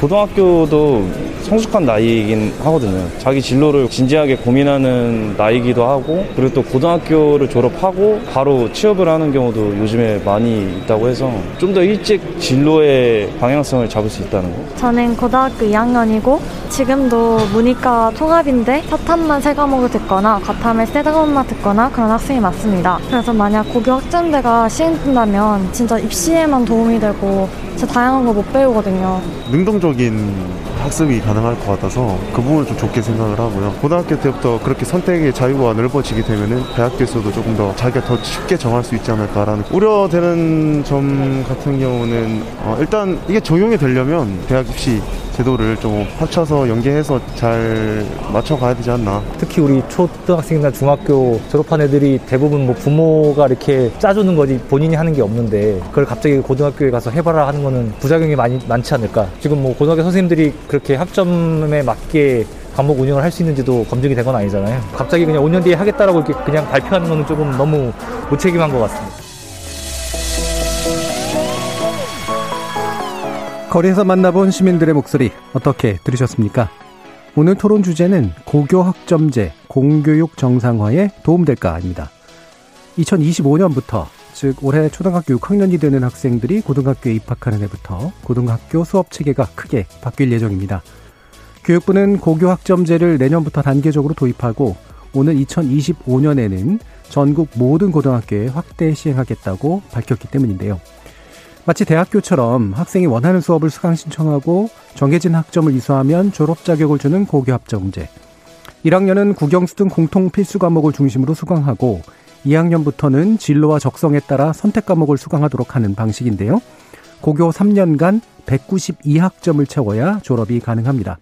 고등학교도 성숙한 나이이긴 하거든요. 자기 진로를 진지하게 고민하는 나이기도 하고, 그리고 또 고등학교를 졸업하고 바로 취업을 하는 경우도 요즘에 많이 있다고 해서 좀 더 일찍 진로의 방향성을 잡을 수 있다는 거. 저는 고등학교 2학년이고 지금도 문이과 통합인데 사탐만 세 과목을 듣거나 과탐을 세 과목만 듣거나 그런 학생이 많습니다. 그래서 만약 고교 확정제가 시행된다면 진짜 입시에만 도움이 되고 진짜 다양한 걸못 배우거든요. 능동적 인 학습이 가능할 것 같아서 그 부분을 좀 좋게 생각을 하고요. 고등학교 때부터 그렇게 선택의 자유가 넓어지게 되면은 대학교에서도 조금 더 자기가 더 쉽게 정할 수 있지 않을까라는 우려되는 점 같은 경우는 어 일단 이게 적용이 되려면 대학 입시 제도를 좀 합쳐서 연계해서 잘 맞춰가야 되지 않나. 특히 우리 초등학생이나 중학교 졸업한 애들이 대부분 뭐 부모가 이렇게 짜주는 거지 본인이 하는 게 없는데 그걸 갑자기 고등학교에 가서 해봐라 하는 거는 부작용이 많이 많지 않을까. 지금 뭐 고등학교 선생님들이 그렇게 학점에 맞게 과목 운영을 할 수 있는지도 검증이 된 건 아니잖아요. 갑자기 그냥 5년 뒤에 하겠다라고 이렇게 그냥 발표하는 거는 조금 너무 무책임한 것 같습니다. 거리에서 만나본 시민들의 목소리 어떻게 들으셨습니까? 오늘 토론 주제는 고교 학점제, 공교육 정상화에 도움될까입니다. 2025년부터 즉 올해 초등학교 6학년이 되는 학생들이 고등학교에 입학하는 해부터 고등학교 수업 체계가 크게 바뀔 예정입니다. 교육부는 고교 학점제를 내년부터 단계적으로 도입하고 오는 2025년에는 전국 모든 고등학교에 확대 시행하겠다고 밝혔기 때문인데요. 마치 대학교처럼 학생이 원하는 수업을 수강 신청하고 정해진 학점을 이수하면 졸업 자격을 주는 고교 학점제. 1학년은 국영수 등 공통 필수 과목을 중심으로 수강하고 2학년부터는 진로와 적성에 따라 선택 과목을 수강하도록 하는 방식인데요. 고교 3년간 192학점을 채워야 졸업이 가능합니다.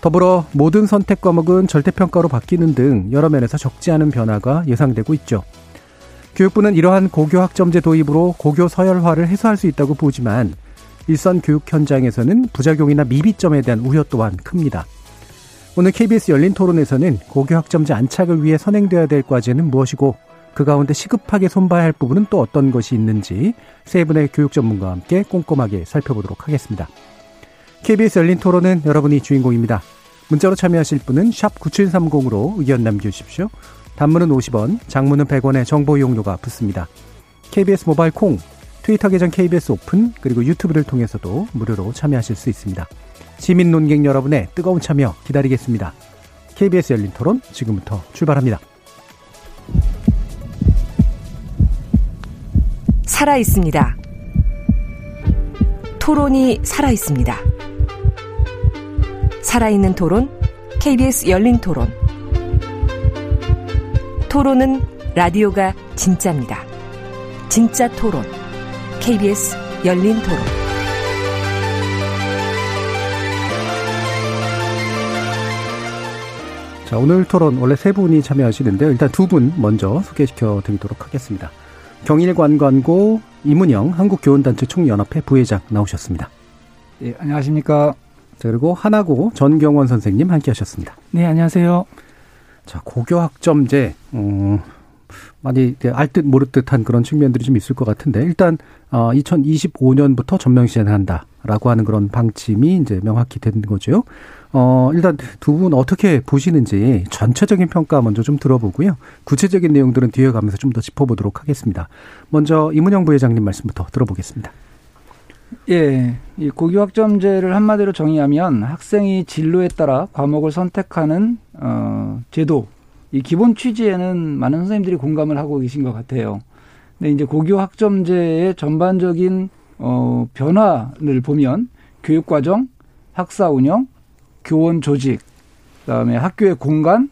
더불어 모든 선택 과목은 절대평가로 바뀌는 등 여러 면에서 적지 않은 변화가 예상되고 있죠. 교육부는 이러한 고교 학점제 도입으로 고교 서열화를 해소할 수 있다고 보지만 일선 교육 현장에서는 부작용이나 미비점에 대한 우려 또한 큽니다. 오늘 KBS 열린 토론에서는 고교 학점제 안착을 위해 선행돼야 될 과제는 무엇이고 그 가운데 시급하게 손봐야 할 부분은 또 어떤 것이 있는지 세 분의 교육 전문가와 함께 꼼꼼하게 살펴보도록 하겠습니다. KBS 열린 토론은 여러분이 주인공입니다. 문자로 참여하실 분은 9730으로 의견 남겨주십시오. 단문은 50원, 장문은 100원의 정보 이용료가 붙습니다. KBS 모바일 콩, 트위터 계정 KBS 오픈, 그리고 유튜브를 통해서도 무료로 참여하실 수 있습니다. 시민 논객 여러분의 뜨거운 참여 기다리겠습니다. KBS 열린 토론 지금부터 출발합니다. 살아 있습니다. 토론이 살아 있습니다. 살아있는 토론, KBS 열린 토론. 토론은 라디오가 진짜입니다. 진짜 토론, KBS 열린 토론. 자, 오늘 토론 원래 세 분이 참여하시는데요. 일단 두 분 먼저 소개시켜 드리도록 하겠습니다. 경일관광고 이문영 한국교원단체 총연합회 부회장 나오셨습니다. 예, 안녕하십니까. 자, 그리고 하나고 전경원 선생님 함께 하셨습니다. 네, 안녕하세요. 자, 고교 학점제, 어, 많이 알듯 모르듯한 그런 측면들이 좀 있을 것 같은데, 일단, 어, 2025년부터 전면 시행한다라고 하는 그런 방침이 이제 명확히 된 거죠. 어, 일단 두 분 어떻게 보시는지 전체적인 평가 먼저 좀 들어보고요. 구체적인 내용들은 뒤에 가면서 좀 더 짚어보도록 하겠습니다. 먼저 이문영 부회장님 말씀부터 들어보겠습니다. 예, 이 고교 학점제를 한마디로 정의하면 학생이 진로에 따라 과목을 선택하는 어, 제도. 이 기본 취지에는 많은 선생님들이 공감을 하고 계신 것 같아요. 근데 이제 고교 학점제의 전반적인 어, 변화를 보면 교육 과정, 학사 운영, 교원 조직, 그다음에 학교의 공간,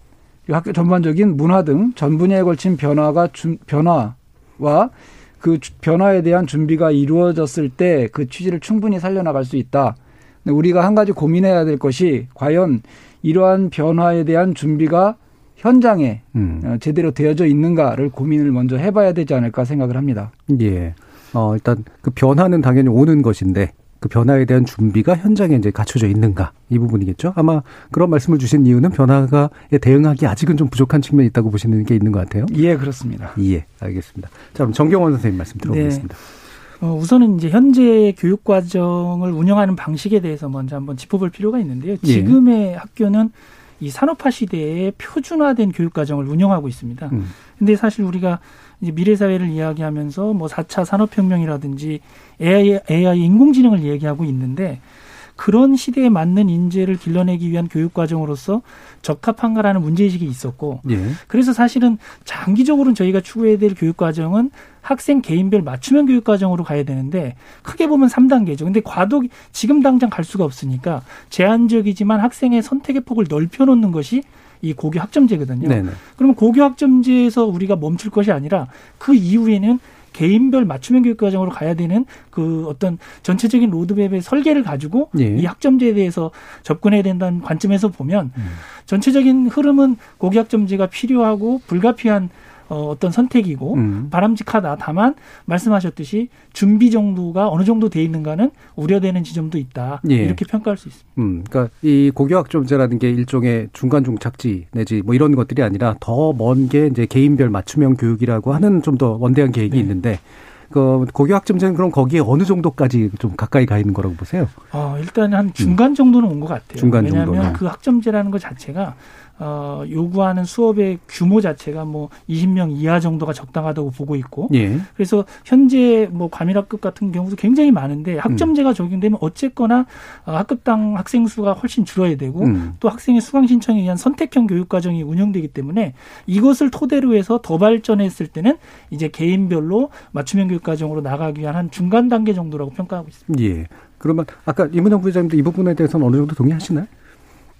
학교 전반적인 문화 등 전 분야에 걸친 변화가 준, 변화와 그 변화에 대한 준비가 이루어졌을 때 그 취지를 충분히 살려나갈 수 있다. 근데 우리가 한 가지 고민해야 될 것이 과연 이러한 변화에 대한 준비가 현장에 음. 어, 제대로 되어져 있는가를 고민을 먼저 해봐야 되지 않을까 생각을 합니다. 예. 어, 일단 그 변화는 당연히 오는 것인데 그 변화에 대한 준비가 현장에 이제 갖춰져 있는가 이 부분이겠죠. 아마 그런 말씀을 주신 이유는 변화가에 대응하기 아직은 좀 부족한 측면이 있다고 보시는 게 있는 것 같아요. 예, 그렇습니다. 예, 알겠습니다. 자, 그럼 정경원 선생님 말씀 들어보겠습니다. 네. 어, 우선은 이제 현재 교육 과정을 운영하는 방식에 대해서 먼저 한번 짚어볼 필요가 있는데요. 예. 지금의 학교는 이 산업화 시대에 표준화된 교육 과정을 운영하고 있습니다. 음. 근데 사실 우리가 이제 미래 사회를 이야기하면서 뭐 4차 산업혁명이라든지 AI, AI 인공지능을 얘기하고 있는데 그런 시대에 맞는 인재를 길러내기 위한 교육 과정으로서 적합한가라는 문제의식이 있었고 예. 그래서 사실은 장기적으로는 저희가 추구해야 될 교육 과정은 학생 개인별 맞춤형 교육 과정으로 가야 되는데 크게 보면 3단계죠. 근데 과도 지금 당장 갈 수가 없으니까 제한적이지만 학생의 선택의 폭을 넓혀 놓는 것이 이 고교 학점제거든요. 네네. 그러면 고교 학점제에서 우리가 멈출 것이 아니라 그 이후에는 개인별 맞춤형 교육 과정으로 가야 되는 그 어떤 전체적인 로드맵의 설계를 가지고 예. 이 학점제에 대해서 접근해야 된다는 관점에서 보면 음. 전체적인 흐름은 고교 학점제가 필요하고 불가피한 어, 어떤 선택이고 음. 바람직하다. 다만 말씀하셨듯이 준비 정도가 어느 정도 돼 있는가는 우려되는 지점도 있다. 예. 이렇게 평가할 수 있습니다. 음, 그러니까 이 고교학점제라는 게 일종의 중간 중착지 내지 뭐 이런 것들이 아니라 더 먼 게 이제 개인별 맞춤형 교육이라고 하는 좀 더 원대한 계획이 네. 있는데 그 고교학점제는 그럼 거기에 어느 정도까지 좀 가까이 가 있는 거라고 보세요? 어, 일단 한 중간 정도는 온 것 같아요. 음. 중간 왜냐하면 정도는. 그 학점제라는 것 자체가 어, 요구하는 수업의 규모 자체가 뭐 20명 이하 정도가 적당하다고 보고 있고 예. 그래서 현재 뭐 과밀학급 같은 경우도 굉장히 많은데 음. 학점제가 적용되면 어쨌거나 어, 학급당 학생 수가 훨씬 줄어야 되고 음. 또 학생의 수강 신청에 의한 선택형 교육 과정이 운영되기 때문에 이것을 토대로 해서 더 발전했을 때는 이제 개인별로 맞춤형 교육 과정으로 나가기 위한 한 중간 단계 정도라고 평가하고 있습니다. 예. 그러면 아까 이문영 부장님도 이 부분에 대해서는 어느 정도 동의하시나요?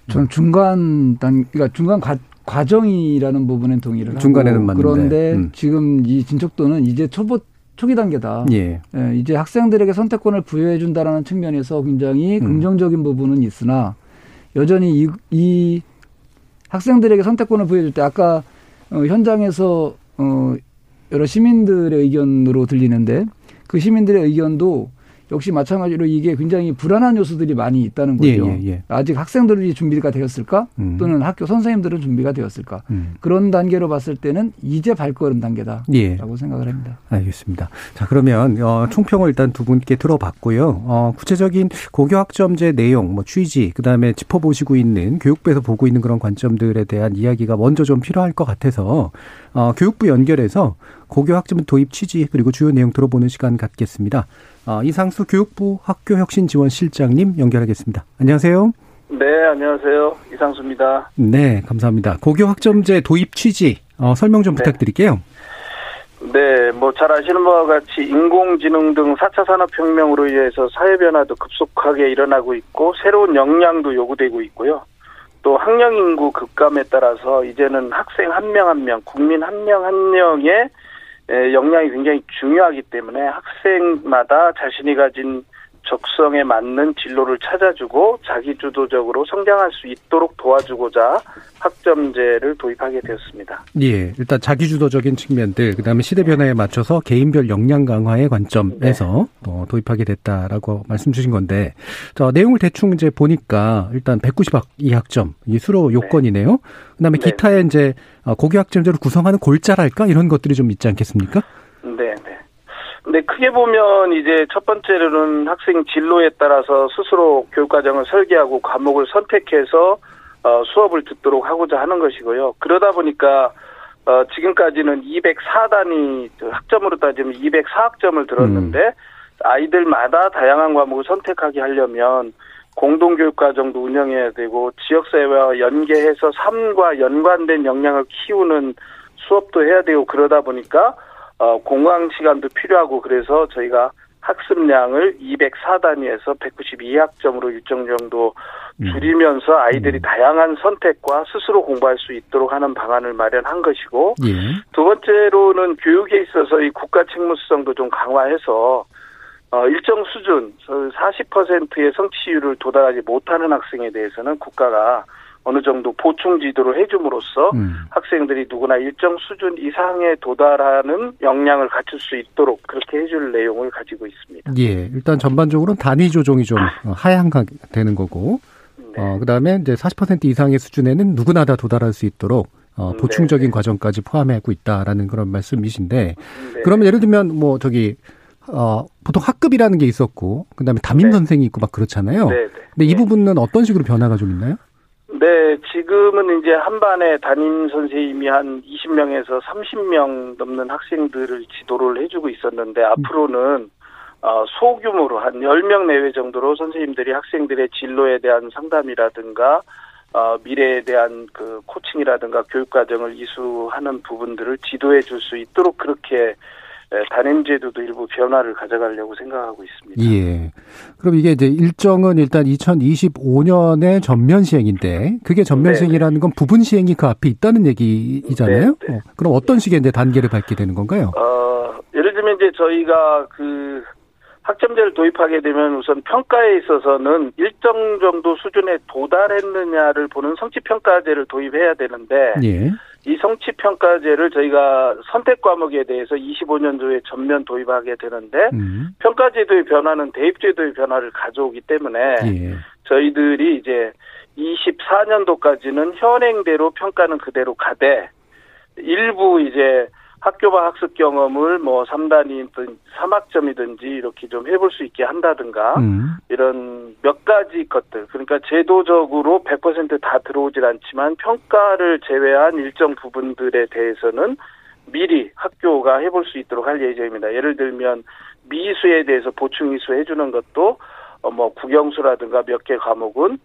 저는 중간 단, 그러니까 중간 과, 과정이라는 부분은 동의를 하고 중간에는 맞는데. 그런데 음. 지금 이 진척도는 이제 초보 초기 단계다. 예. 예, 이제 학생들에게 선택권을 부여해 준다라는 측면에서 굉장히 음. 긍정적인 부분은 있으나 여전히 이, 이 학생들에게 선택권을 부여해 줄 때 아까 어, 현장에서 어, 여러 시민들의 의견으로 들리는데 그 시민들의 의견도 역시 마찬가지로 이게 굉장히 불안한 요소들이 많이 있다는 거죠. 예, 예, 예. 아직 학생들이 준비가 되었을까? 음. 또는 학교 선생님들은 준비가 되었을까? 음. 그런 단계로 봤을 때는 이제 발걸음 단계다라고 예. 생각을 합니다. 알겠습니다. 자, 그러면 어, 총평을 일단 두 분께 들어봤고요. 어, 구체적인 고교학점제 내용, 뭐 취지, 그 다음에 짚어보시고 있는 교육부에서 보고 있는 그런 관점들에 대한 이야기가 먼저 좀 필요할 것 같아서 어, 교육부 연결해서 고교학점 도입 취지 그리고 주요 내용 들어보는 시간 갖겠습니다. 어, 이상수 교육부 학교혁신지원실장님 연결하겠습니다. 안녕하세요. 네, 안녕하세요. 이상수입니다. 네, 감사합니다. 고교학점제 도입 취지 어, 설명 좀 네. 부탁드릴게요. 네, 뭐 잘 아시는 바와 같이 인공지능 등 4차 산업혁명으로 인해서 사회변화도 급속하게 일어나고 있고 새로운 역량도 요구되고 있고요. 또 학령 인구 급감에 따라서 이제는 학생 한 명 한 명, 국민 한 명 한 명의 에, 역량이 굉장히 중요하기 때문에 학생마다 자신이 가진 적성에 맞는 진로를 찾아주고 자기주도적으로 성장할 수 있도록 도와주고자 학점제를 도입하게 되었습니다. 예, 일단 자기주도적인 측면들, 그 다음에 시대 변화에 맞춰서 개인별 역량 강화의 관점에서 어, 도입하게 됐다라고 말씀 주신 건데, 자, 내용을 대충 이제 보니까 일단 190학 이 학점, 이 수로 요건이네요. 그 다음에 네. 기타의 이제 어, 고교학점제를 구성하는 골자랄까? 이런 것들이 좀 있지 않겠습니까? 네, 네. 근데 크게 보면 이제 첫 번째로는 학생 진로에 따라서 스스로 교육과정을 설계하고 과목을 선택해서 어, 수업을 듣도록 하고자 하는 것이고요. 그러다 보니까 어, 지금까지는 204단위 학점으로 따지면 204학점을 들었는데 아이들마다 다양한 과목을 선택하게 하려면 공동교육과정도 운영해야 되고 지역사회와 연계해서 삶과 연관된 역량을 키우는 수업도 해야 되고 그러다 보니까 어, 공강 시간도 필요하고 그래서 저희가 학습량을 204단위에서 192학점으로 일정 정도 줄이면서 아이들이 다양한 선택과 스스로 공부할 수 있도록 하는 방안을 마련한 것이고 예. 두 번째로는 교육에 있어서 이 국가 책무성도 좀 강화해서 어, 일정 수준 40%의 성취율을 도달하지 못하는 학생에 대해서는 국가가 어느 정도 보충 지도를 해줌으로써 음. 학생들이 누구나 일정 수준 이상에 도달하는 역량을 갖출 수 있도록 그렇게 해줄 내용을 가지고 있습니다. 예, 일단 전반적으로는 단위 조정이 좀 어, 하향되는 거고, 네. 어, 그 다음에 이제 40% 이상의 수준에는 누구나 다 도달할 수 있도록 어, 보충적인 네. 과정까지 포함하고 있다라는 그런 말씀이신데, 네. 그러면 예를 들면 뭐 저기 어, 보통 학급이라는 게 있었고, 그 다음에 담임 네. 선생이 있고 막 그렇잖아요. 네, 네. 근데 이 부분은 어떤 식으로 변화가 좀 있나요? 네, 지금은 이제 한 반에 담임 선생님이 한 20명에서 30명 넘는 학생들을 지도를 해주고 있었는데 앞으로는 어, 소규모로 한 10명 내외 정도로 선생님들이 학생들의 진로에 대한 상담이라든가 어, 미래에 대한 그 코칭이라든가 교육 과정을 이수하는 부분들을 지도해 줄 수 있도록 그렇게 에, 단임 제도도 일부 변화를 가져가려고 생각하고 있습니다. 예. 그럼 이게 이제 일정은 일단 2025년에 전면 시행인데, 그게 전면 네, 시행이라는 건 부분 시행이 그 앞에 있다는 얘기잖아요? 네, 네. 어, 그럼 어떤 식의 이제 단계를 밟게 되는 건가요? 어, 예를 들면 이제 저희가 그 학점제를 도입하게 되면 우선 평가에 있어서는 일정 정도 수준에 도달했느냐를 보는 성취평가제를 도입해야 되는데 예. 이 성취 평가제를 저희가 선택 과목에 대해서 25년도에 전면 도입하게 되는데 음. 평가제도의 변화는 대입제도의 변화를 가져오기 때문에 예. 저희들이 이제 24년도까지는 현행대로 평가는 그대로 가되 일부 이제 학교와 학습 경험을 뭐 3단이든 3학점이든지 이렇게 좀 해볼 수 있게 한다든가 음. 이런 몇 가지 것들 그러니까 제도적으로 100%다 들어오질 않지만 평가를 제외한 일정 부분들에 대해서는 미리 학교가 해볼 수 있도록 할 예정입니다. 예를 들면 미수에 대해서 보충 이수 해주는 것도 어, 뭐 국영수라든가 몇 개 과목은 어,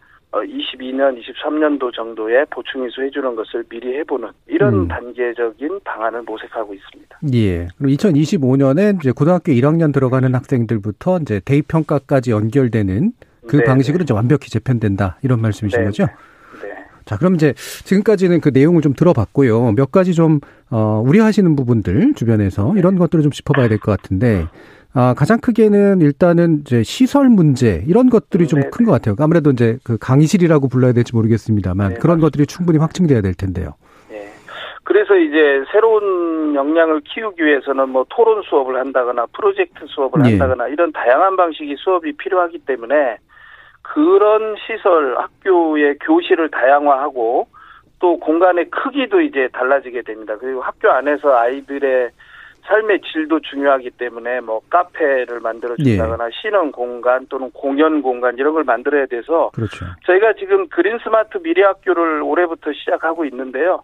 22년, 23년도 정도에 보충 이수 해주는 것을 미리 해보는 이런 음. 단계적인 방안을 모색하고 있습니다. 예. 그럼 2025년에 이제 고등학교 1학년 들어가는 학생들부터 이제 대입 평가까지 연결되는 그 네, 방식으로 네. 이제 완벽히 재편된다 이런 말씀이신 네, 거죠? 네. 자, 그럼 이제 지금까지는 그 내용을 좀 들어봤고요. 몇 가지 좀 어, 우려하시는 부분들 주변에서 이런 것들을 좀 짚어봐야 될 것 같은데. 아, 가장 크게는 일단은 이제 시설 문제 이런 것들이 좀 네, 큰것 같아요. 아무래도 이제 그 강의실이라고 불러야 될지 모르겠습니다만 네, 그런 것들이 충분히 확충돼야 될 텐데요. 예. 그래서 이제 새로운 역량을 키우기 위해서는 뭐 토론 수업을 한다거나 프로젝트 수업을 예. 한다거나 이런 다양한 방식의 수업이 필요하기 때문에 그런 시설 학교의 교실을 다양화하고 또 공간의 크기도 이제 달라지게 됩니다. 그리고 학교 안에서 아이들의 삶의 질도 중요하기 때문에 뭐 카페를 만들어 준다거나 쉬는 공간 또는 공연 공간 이런 걸 만들어야 돼서 그렇죠. 저희가 지금 그린 스마트 미래 학교를 올해부터 시작하고 있는데요.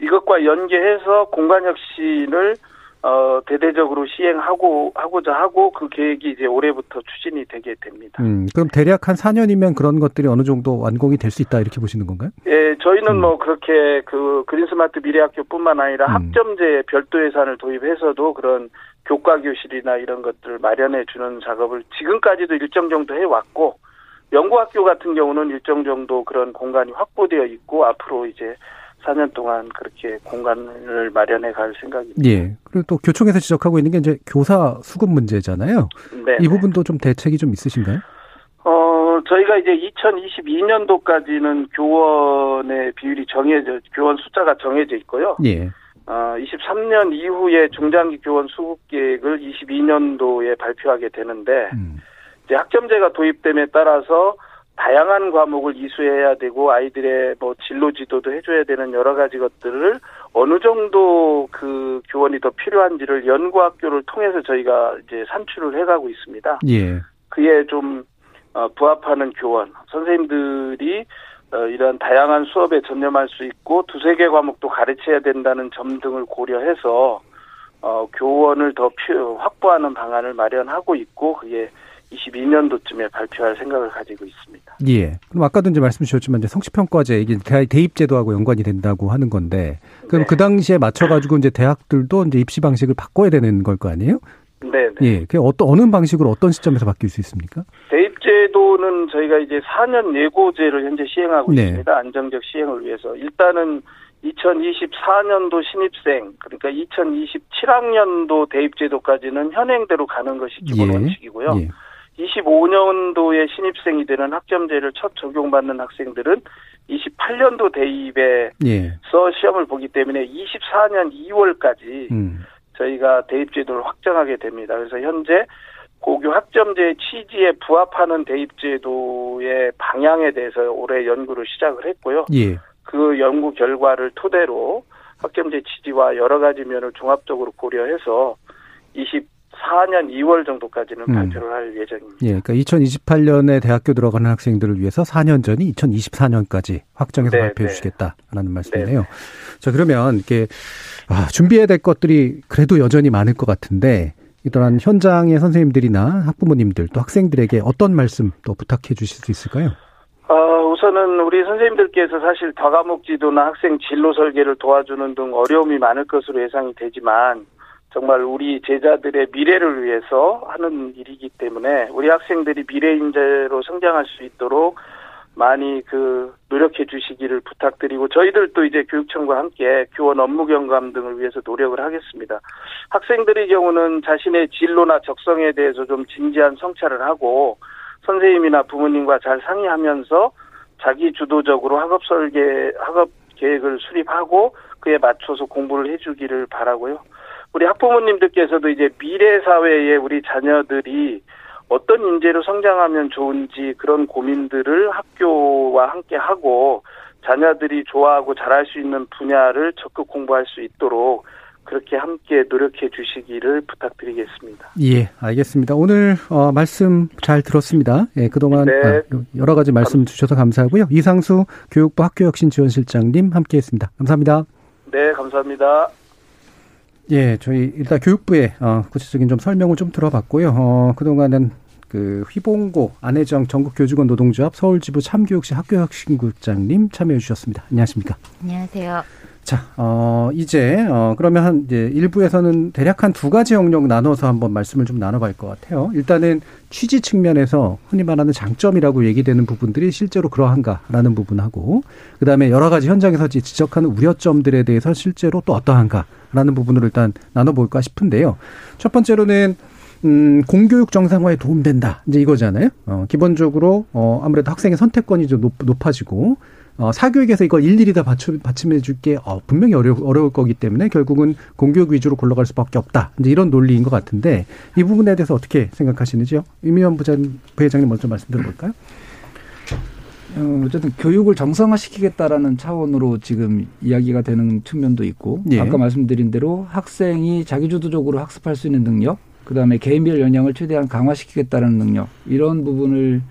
이것과 연계해서 공간 혁신을 어, 대대적으로 시행하고 하고자 하고 그 계획이 이제 올해부터 추진이 되게 됩니다. 음, 그럼 대략 한 4년이면 그런 것들이 어느 정도 완공이 될 수 있다 이렇게 보시는 건가요? 예, 저희는 음. 뭐 그렇게 그 그린 스마트 미래 학교뿐만 아니라 음. 학점제 별도 예산을 도입해서도 그런 교과 교실이나 이런 것들을 마련해 주는 작업을 지금까지도 일정 정도 해 왔고 연구학교 같은 경우는 일정 정도 그런 공간이 확보되어 있고 앞으로 이제 4년 동안 그렇게 공간을 마련해 갈 생각입니다. 예. 그리고 또 교총에서 지적하고 있는 게 이제 교사 수급 문제잖아요. 네. 이 부분도 좀 대책이 좀 있으신가요? 어, 저희가 이제 2022년도까지는 교원의 비율이 정해져, 교원 숫자가 정해져 있고요. 예. 어, 23년 이후에 중장기 교원 수급 계획을 22년도에 발표하게 되는데, 음. 이제 학점제가 도입됨에 따라서 다양한 과목을 이수해야 되고 아이들의 뭐 진로 지도도 해줘야 되는 여러 가지 것들을 어느 정도 그 교원이 더 필요한지를 연구학교를 통해서 저희가 이제 산출을 해가고 있습니다. 예. 그에 좀 어, 부합하는 교원 선생님들이 어, 이런 다양한 수업에 전념할 수 있고 두세 개 과목도 가르쳐야 된다는 점 등을 고려해서 어, 교원을 더 필요, 확보하는 방안을 마련하고 있고 그게 22년도쯤에 발표할 생각을 가지고 있습니다. 예. 그럼 아까도 이제 말씀 주셨지만 이제 성취평가제 이게 대- 대입제도하고 연관이 된다고 하는 건데 그럼 네. 그 당시에 맞춰가지고 이제 대학들도 이제 입시 방식을 바꿔야 되는 걸 거 아니에요? 네, 네. 예. 그게 어떤 어느 방식으로 어떤 시점에서 바뀔 수 있습니까? 대입제도는 저희가 이제 4년 예고제를 현재 시행하고 네. 있습니다. 안정적 시행을 위해서. 일단은 2024년도 신입생, 그러니까 2027학년도 대입제도까지는 현행대로 가는 것이 기본 예. 원칙이고요. 예. 25년도에 신입생이 되는 학점제를 첫 적용받는 학생들은 28년도 대입에서 예. 시험을 보기 때문에 24년 2월까지 음. 저희가 대입 제도를 확정하게 됩니다. 그래서 현재 고교 학점제 취지에 부합하는 대입 제도의 방향에 대해서 올해 연구를 시작을 했고요. 예. 그 연구 결과를 토대로 학점제 취지와 여러 가지 면을 종합적으로 고려해서 24년 2월 정도까지는 음. 발표를 할 예정입니다. 예. 그러니까 2028년에 대학교 들어가는 학생들을 위해서 4년 전이 2024년까지 확정해서 네, 발표해 네. 주시겠다라는 말씀이네요. 자, 그러면 이렇게 아, 준비해야 될 것들이 그래도 여전히 많을 것 같은데 이러한 현장의 선생님들이나 학부모님들 또 학생들에게 어떤 말씀 또 부탁해 주실 수 있을까요? 어, 우선은 우리 선생님들께서 사실 다과목 지도나 학생 진로 설계를 도와주는 등 어려움이 많을 것으로 예상이 되지만 정말 우리 제자들의 미래를 위해서 하는 일이기 때문에 우리 학생들이 미래 인재로 성장할 수 있도록 많이 그 노력해 주시기를 부탁드리고 저희들도 이제 교육청과 함께 교원 업무 경감 등을 위해서 노력을 하겠습니다. 학생들의 경우는 자신의 진로나 적성에 대해서 좀 진지한 성찰을 하고 선생님이나 부모님과 잘 상의하면서 자기 주도적으로 학업 설계, 학업 계획을 수립하고 그에 맞춰서 공부를 해주기를 바라고요. 우리 학부모님들께서도 이제 미래 사회에 우리 자녀들이 어떤 인재로 성장하면 좋은지 그런 고민들을 학교와 함께 하고 자녀들이 좋아하고 잘할 수 있는 분야를 적극 공부할 수 있도록 그렇게 함께 노력해 주시기를 부탁드리겠습니다. 예, 알겠습니다. 오늘 어, 말씀 잘 들었습니다. 예, 그동안 네. 아, 여러 가지 말씀 주셔서 감사하고요. 이상수 교육부 학교혁신지원실장님 함께했습니다. 감사합니다. 네, 감사합니다. 예, 저희 일단 교육부의 어, 구체적인 좀 설명을 좀 들어봤고요. 어, 그동안은 그 휘봉고 안혜정 전국교직원 노동조합 서울지부 참교육시 학교혁신국장님 참여해 주셨습니다. 안녕하십니까? 안녕하세요. 자, 어, 이제, 어, 그러면 한, 이제, 일부에서는 대략 한 두 가지 영역 나눠서 한번 말씀을 좀 나눠볼 것 같아요. 일단은 취지 측면에서 흔히 말하는 장점이라고 얘기되는 부분들이 실제로 그러한가라는 부분하고, 그 다음에 여러 가지 현장에서 지- 지적하는 우려점들에 대해서 실제로 또 어떠한가라는 부분을 일단 나눠볼까 싶은데요. 첫 번째로는 음, 공교육 정상화에 도움된다. 이제 이거잖아요. 어, 기본적으로, 어, 아무래도 학생의 선택권이 좀 높, 높아지고, 어, 사교육에서 이걸 일일이 다 받침, 받침해 줄게, 어, 분명히 어려, 어려울 거기 때문에 결국은 공교육 위주로 굴러갈 수밖에 없다. 이제 이런 논리인 것 같은데, 이 부분에 대해서 어떻게 생각하시는지요? 이미원 부장, 부회장님 먼저 말씀 드려볼까요? 어, 어쨌든 교육을 정상화시키겠다라는 차원으로 지금 이야기가 되는 측면도 있고 예. 아까 말씀드린 대로 학생이 자기주도적으로 학습할 수 있는 능력, 그다음에 개인별 역량을 최대한 강화시키겠다는 능력 이런 부분을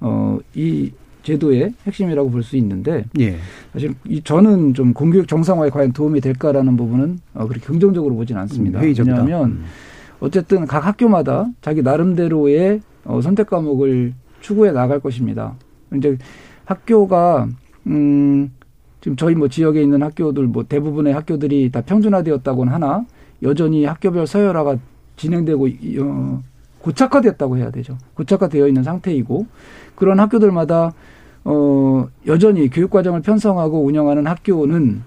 어, 이 제도의 핵심이라고 볼 수 있는데 예. 사실 이 저는 좀 공교육 정상화에 과연 도움이 될까라는 부분은 어, 그렇게 긍정적으로 보진 않습니다. 음. 왜냐하면 음. 어쨌든 각 학교마다 자기 나름대로의 어, 선택 과목을 추구해 나갈 것입니다. 이제 학교가 음 지금 저희 뭐 지역에 있는 학교들 뭐 대부분의 학교들이 다 평준화되었다고는 하나 여전히 학교별 서열화가 진행되고 이- 어, 고착화됐다고 해야 되죠. 고착화되어 있는 상태이고 그런 학교들마다 어 여전히 교육 과정을 편성하고 운영하는 학교는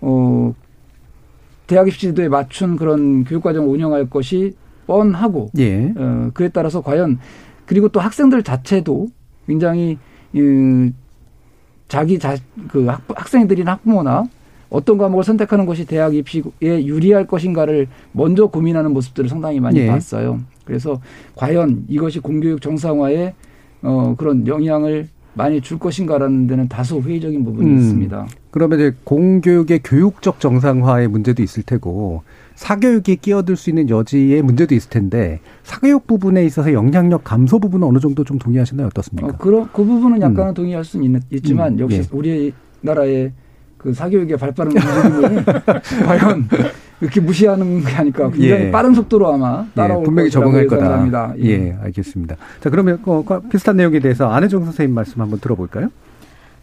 어 대학 입시 제도에 맞춘 그런 교육 과정을 운영할 것이 뻔하고 예. 어, 그에 따라서 과연 그리고 또 학생들 자체도 굉장히 음, 자기 자, 그 학, 학생들이나 학부모나 어떤 과목을 선택하는 것이 대학 입시에 유리할 것인가를 먼저 고민하는 모습들을 상당히 많이 예. 봤어요. 그래서 과연 이것이 공교육 정상화에 어, 그런 영향을 많이 줄 것인가라는 데는 다소 회의적인 부분이 음. 있습니다. 그러면 이제 공교육의 교육적 정상화의 문제도 있을 테고 사교육이 끼어들 수 있는 여지의 문제도 있을 텐데 사교육 부분에 있어서 영향력 감소 부분은 어느 정도 좀 동의하시나요? 어떻습니까? 어, 그, 그 부분은 약간은 동의할 수는 있, 지만 음, 역시 예. 우리나라의 그 사교육의 발빠른 움직임을 과연 이렇게 무시하는 게 아닐까 굉장히 예. 빠른 속도로 아마 따라올 예, 분명히 적응할 거다. 합니다. 예. 알겠습니다. 자, 그러면 어, 그 비슷한 내용에 대해서 안혜정 선생님 말씀 한번 들어볼까요?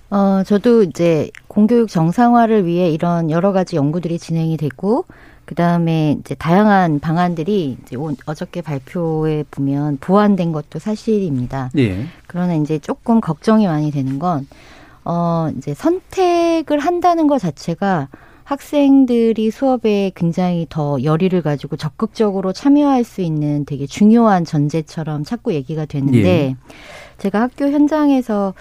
어, 저도 이제 공교육 정상화를 위해 이런 여러 가지 연구들이 진행이 됐고, 그 다음에 이제 다양한 방안들이 이제 오- 어저께 발표에 보면 보완된 것도 사실입니다. 예. 그러나 이제 조금 걱정이 많이 되는 건, 어, 이제 선택을 한다는 것 자체가 학생들이 수업에 굉장히 더 열의를 가지고 적극적으로 참여할 수 있는 되게 중요한 전제처럼 자꾸 얘기가 되는데, 예. 제가 학교 현장에서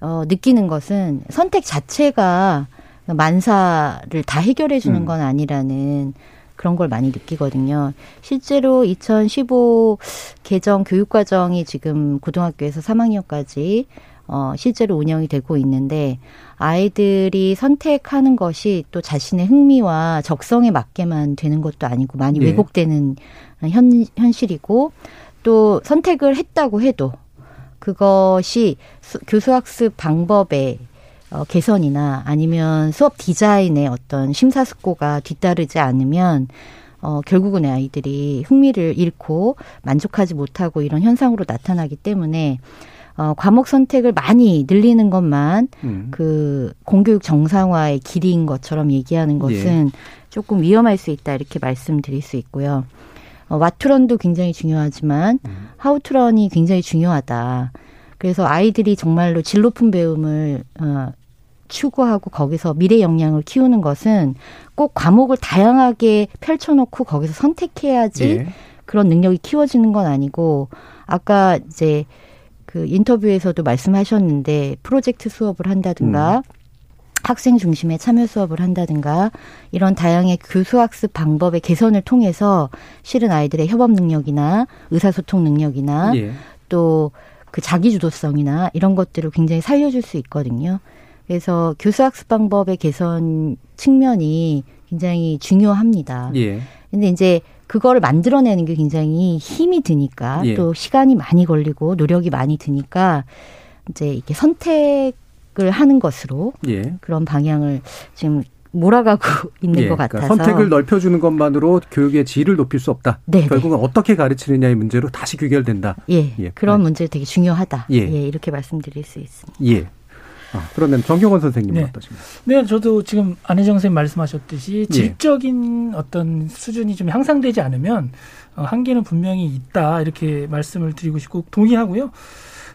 어, 느끼는 것은 선택 자체가 만사를 다 해결해 주는 음. 건 아니라는 그런 걸 많이 느끼거든요. 실제로 2015 개정 교육과정이 지금 고등학교에서 3학년까지 어, 실제로 운영이 되고 있는데 아이들이 선택하는 것이 또 자신의 흥미와 적성에 맞게만 되는 것도 아니고 많이 네. 왜곡되는 현, 현실이고 또 선택을 했다고 해도 그것이 수- 교수학습 방법의 어, 개선이나 아니면 수업 디자인의 어떤 심사숙고가 뒤따르지 않으면 어, 결국은 아이들이 흥미를 잃고 만족하지 못하고 이런 현상으로 나타나기 때문에 어, 과목 선택을 많이 늘리는 것만 음. 그 공교육 정상화의 길이인 것처럼 얘기하는 것은 조금 위험할 수 있다 이렇게 말씀드릴 수 있고요. 어, 와투런도 굉장히 중요하지만 하우투런이 굉장히 중요하다. 그래서 아이들이 정말로 질 높은 배움을 어, 추구하고 거기서 미래 역량을 키우는 것은 꼭 과목을 다양하게 펼쳐놓고 거기서 선택해야지 예. 그런 능력이 키워지는 건 아니고 아까 이제 그 인터뷰에서도 말씀하셨는데 프로젝트 수업을 한다든가 학생 중심의 참여 수업을 한다든가 이런 다양의 교수학습 방법의 개선을 통해서 실은 아이들의 협업 능력이나 의사소통 능력이나 예. 또그 자기주도성이나 이런 것들을 굉장히 살려줄 수 있거든요. 그래서 교수학습 방법의 개선 측면이 굉장히 중요합니다. 예. 근데 이제 그거를 만들어내는 게 굉장히 힘이 드니까 예. 또 시간이 많이 걸리고 노력이 많이 드니까 이제 이렇게 선택을 하는 것으로 예. 그런 방향을 지금 몰아가고 있는 예, 것 그러니까 같아서 선택을 넓혀주는 것만으로 교육의 질을 높일 수 없다. 네, 결국은 어떻게 가르치느냐의 문제로 다시 규결된다. 예, 예. 그런 문제 되게 중요하다. 예. 예. 이렇게 말씀드릴 수 있습니다. 예. 아, 그러면 정경원 선생님은 네. 어떠십니까? 네, 저도 지금 안혜정 선생님 말씀하셨듯이 예. 질적인 어떤 수준이 좀 향상되지 않으면 어, 한계는 분명히 있다 이렇게 말씀을 드리고 싶고 동의하고요.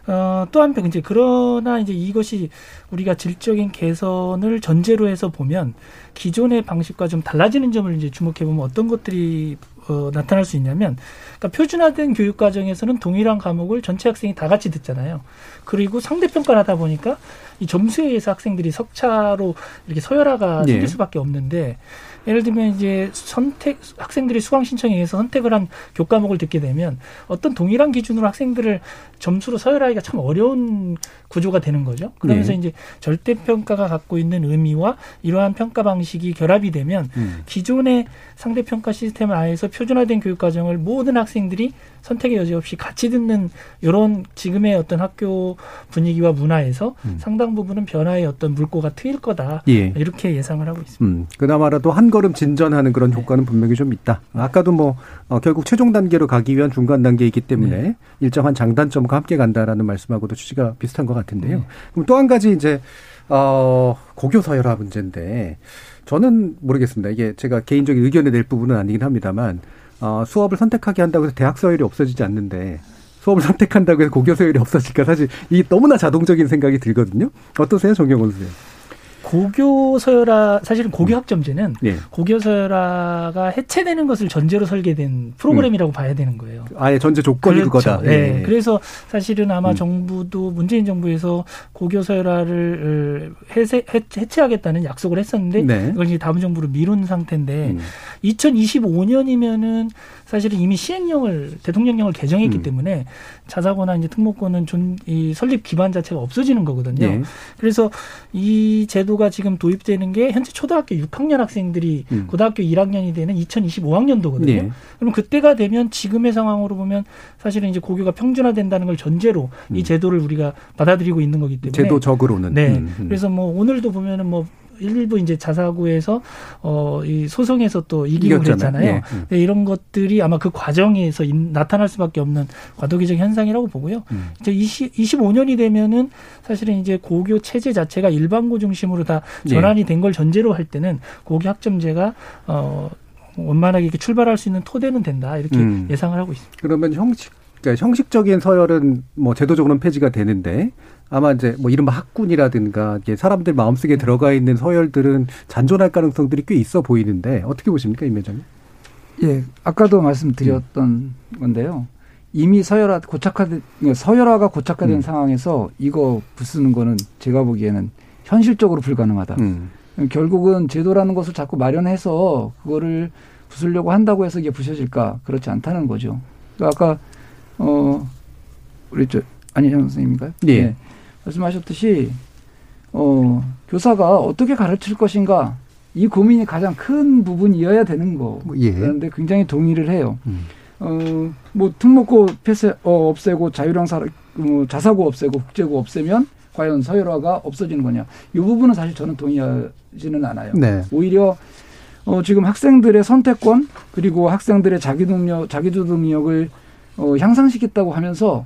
어, 또 한편 이제 그러나 이제 이것이 우리가 질적인 개선을 전제로 해서 보면 기존의 방식과 좀 달라지는 점을 이제 주목해 보면 어떤 것들이 어, 나타날 수 있냐면 그러니까 표준화된 교육 과정에서는 동일한 과목을 전체 학생이 다 같이 듣잖아요. 그리고 상대 평가를 하다 보니까 이 점수에 의해서 학생들이 석차로 이렇게 서열화가 예. 생길 수밖에 없는데 예를 들면 이제 선택 학생들이 수강 신청에 의해서 선택을 한 교과목을 듣게 되면 어떤 동일한 기준으로 학생들을 점수로 서열하기가 참 어려운 구조가 되는 거죠. 그러면서 네. 이제 절대 평가가 갖고 있는 의미와 이러한 평가 방식이 결합이 되면 음. 기존의 상대 평가 시스템 안에서 표준화된 교육 과정을 모든 학생들이 선택의 여지 없이 같이 듣는 이런 지금의 어떤 학교 분위기와 문화에서 상당 부분은 변화의 어떤 물꼬가 트일 거다. 음. 예. 이렇게 예상을 하고 있습니다. 음, 그나마라도 한 걸음 진전하는 그런 효과는 분명히 좀 있다. 아까도 뭐 어, 결국 최종 단계로 가기 위한 중간 단계이기 때문에 일정한 장단점 과 함께 간다라는 말씀하고도 취지가 비슷한 것 같은데요. 그럼 또 한 가지 이제 어, 고교 서열화 문제인데 저는 모르겠습니다. 이게 제가 개인적인 의견을 낼 부분은 아니긴 합니다만 어, 수업을 선택하게 한다고 해서 대학 서열이 없어지지 않는데 수업을 선택한다고 해서 고교 서열이 없어질까 사실 이게 너무나 자동적인 생각이 들거든요. 어떠세요, 정경원 선생님? 고교 서열화 사실은 고교 학점제는 예. 고교 서열화가 해체되는 것을 전제로 설계된 프로그램이라고 봐야 되는 거예요. 아예 전제 조건이 그렇죠. 그거다. 네. 예. 그래서 사실은 아마 음. 정부도 문재인 정부에서 고교 서열화를 어, 해체, 해체하겠다는 약속을 했었는데 네. 이걸 이제 다음 정부로 미룬 상태인데 음. 2025년이면은 사실은 이미 시행령을 대통령령을 개정했기 음. 때문에 자사고나 이제 특목고는 존, 이 설립 기반 자체가 없어지는 거거든요. 예. 그래서 이 제도가 지금 도입되는 게 현재 초등학교 6학년 학생들이 음. 고등학교 1학년이 되는 2025학년도거든요. 예. 그럼 그때가 되면 지금의 상황으로 보면 사실은 이제 고교가 평준화된다는 걸 전제로 이 제도를 우리가 받아들이고 있는 거기 때문에 음. 제도적으로는. 네. 음, 음. 그래서 뭐 오늘도 보면은 뭐 일부 이제 자사고에서 어 이 소송에서 또 이기고. 그랬잖아요. 예, 음. 네, 이런 것들이 아마 그 과정에서 인- 나타날 수밖에 없는 과도기적 현상이라고 보고요. 음. 이제 20, 25년이 되면은 사실은 이제 고교 체제 자체가 일반고 중심으로 다 예. 전환이 된 걸 전제로 할 때는 고교 학점제가 어 원만하게 이렇게 출발할 수 있는 토대는 된다 이렇게 음. 예상을 하고 있습니다. 그러면 형식, 그러니까 형식적인 서열은 뭐 제도적으로는 폐지가 되는데 아마 이제 뭐 이른바 학군이라든가 이게 사람들 마음속에 들어가 있는 서열들은 잔존할 가능성들이 꽤 있어 보이는데 어떻게 보십니까, 임 회장님? 예, 아까도 말씀드렸던 건데요. 이미 서열화 고착화된 서열화가 고착화된 음. 상황에서 이거 부수는 거는 제가 보기에는 현실적으로 불가능하다. 음. 결국은 제도라는 것을 자꾸 마련해서 그거를 부수려고 한다고 해서 이게 부셔질까 그렇지 않다는 거죠. 그러니까 아까 어 우리 저 안희정 선생님인가요? 예. 네. 말씀하셨듯이 어 교사가 어떻게 가르칠 것인가 이 고민이 가장 큰 부분이어야 되는 거. 예. 그런데 굉장히 동의를 해요. 음. 어, 뭐 특목고 폐쇄 어, 없애고 자유랑 사 뭐, 자사고 없애고 국제고 없애면 과연 서열화가 없어지는 거냐? 이 부분은 사실 저는 동의하지는 않아요. 네. 오히려 어, 지금 학생들의 선택권 그리고 학생들의 자기 능력, 자기 주도 능력을 어, 향상시켰다고 하면서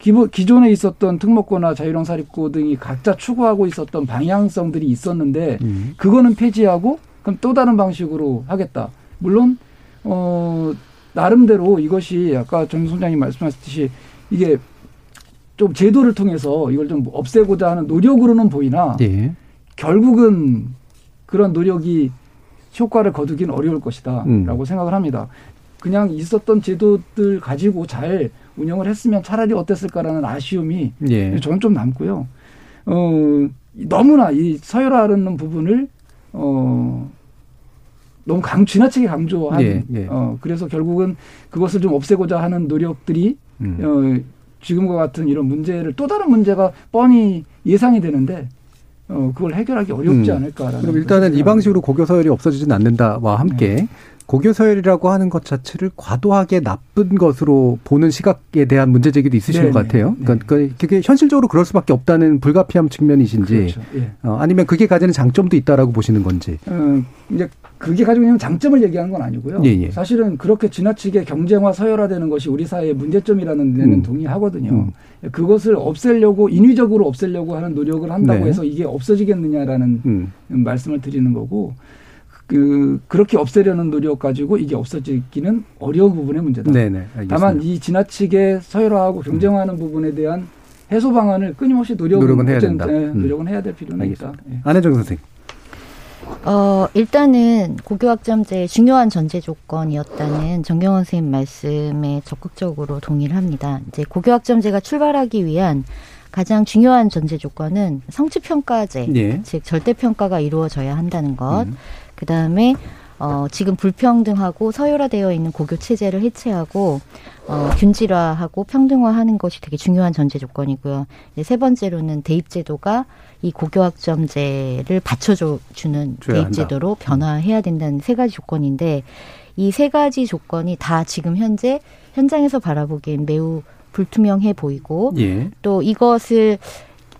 기본 기존에 있었던 특목고나 자유형 사립고 등이 각자 추구하고 있었던 방향성들이 있었는데 음. 그거는 폐지하고 그럼 또 다른 방식으로 하겠다. 물론 어 나름대로 이것이 아까 정 소장님 말씀하셨듯이 이게 좀 제도를 통해서 이걸 좀 없애고자 하는 노력으로는 보이나 예. 결국은 그런 노력이 효과를 거두기는 어려울 것이다라고 음. 생각을 합니다. 그냥 있었던 제도들 가지고 잘 운영을 했으면 차라리 어땠을까라는 아쉬움이 예. 저는 좀 남고요. 어, 너무나 이 서열화하는 부분을 어, 너무 강 지나치게 강조한 예, 예. 어, 그래서 결국은 그것을 좀 없애고자 하는 노력들이 음. 어, 지금과 같은 이런 문제를 또 다른 문제가 뻔히 예상이 되는데 어, 그걸 해결하기 어렵지 음. 않을까라는 그럼 일단은 이 방식으로 고교 서열이 없어지진 않는다와 함께 네. 고교 서열이라고 하는 것 자체를 과도하게 나쁜 것으로 보는 시각에 대한 문제 제기도 있으신 네, 것 네, 같아요. 네. 그러니까 그- 그게 현실적으로 그럴 수밖에 없다는 불가피함 측면이신지 그렇죠. 예. 어, 아니면 그게 가지는 장점도 있다라고 보시는 건지. 어, 이제 그게 가지고 있는 장점을 얘기하는 건 아니고요. 예, 예. 사실은 그렇게 지나치게 경쟁화 서열화되는 것이 우리 사회의 문제점이라는 데는 음. 동의하거든요. 그것을 없애려고 인위적으로 없애려고 하는 노력을 한다고 네. 해서 이게 없어지겠느냐라는 음. 말씀을 드리는 거고 그 그렇게 없애려는 노력 가지고 이게 없어지기는 어려운 부분의 문제다. 네네. 알겠습니다. 다만 이 지나치게 서열화하고 경쟁화하는 부분에 대한 해소 방안을 끊임없이 노력은, 노력은 해야 된다. 예, 음. 노력은 해야 될 필요는 알겠습니다. 있다. 예. 안혜정 선생님. 어, 일단은 고교학점제의 중요한 전제 조건이었다는 정경원 선생님 말씀에 적극적으로 동의를 합니다. 이제 고교학점제가 출발하기 위한 가장 중요한 전제 조건은 성취평가제, 예. 즉 절대평가가 이루어져야 한다는 것. 음. 그 다음에 어, 지금 불평등하고 서열화되어 있는 고교 체제를 해체하고 어, 균질화하고 평등화하는 것이 되게 중요한 전제 조건이고요. 세 번째로는 대입 제도가 이 고교학점제를 받쳐주는 줘야 대입 제도로 변화해야 된다는 세 가지 조건인데 이 세 가지 조건이 다 지금 현재 현장에서 바라보기엔 매우 불투명해 보이고 예. 또 이것을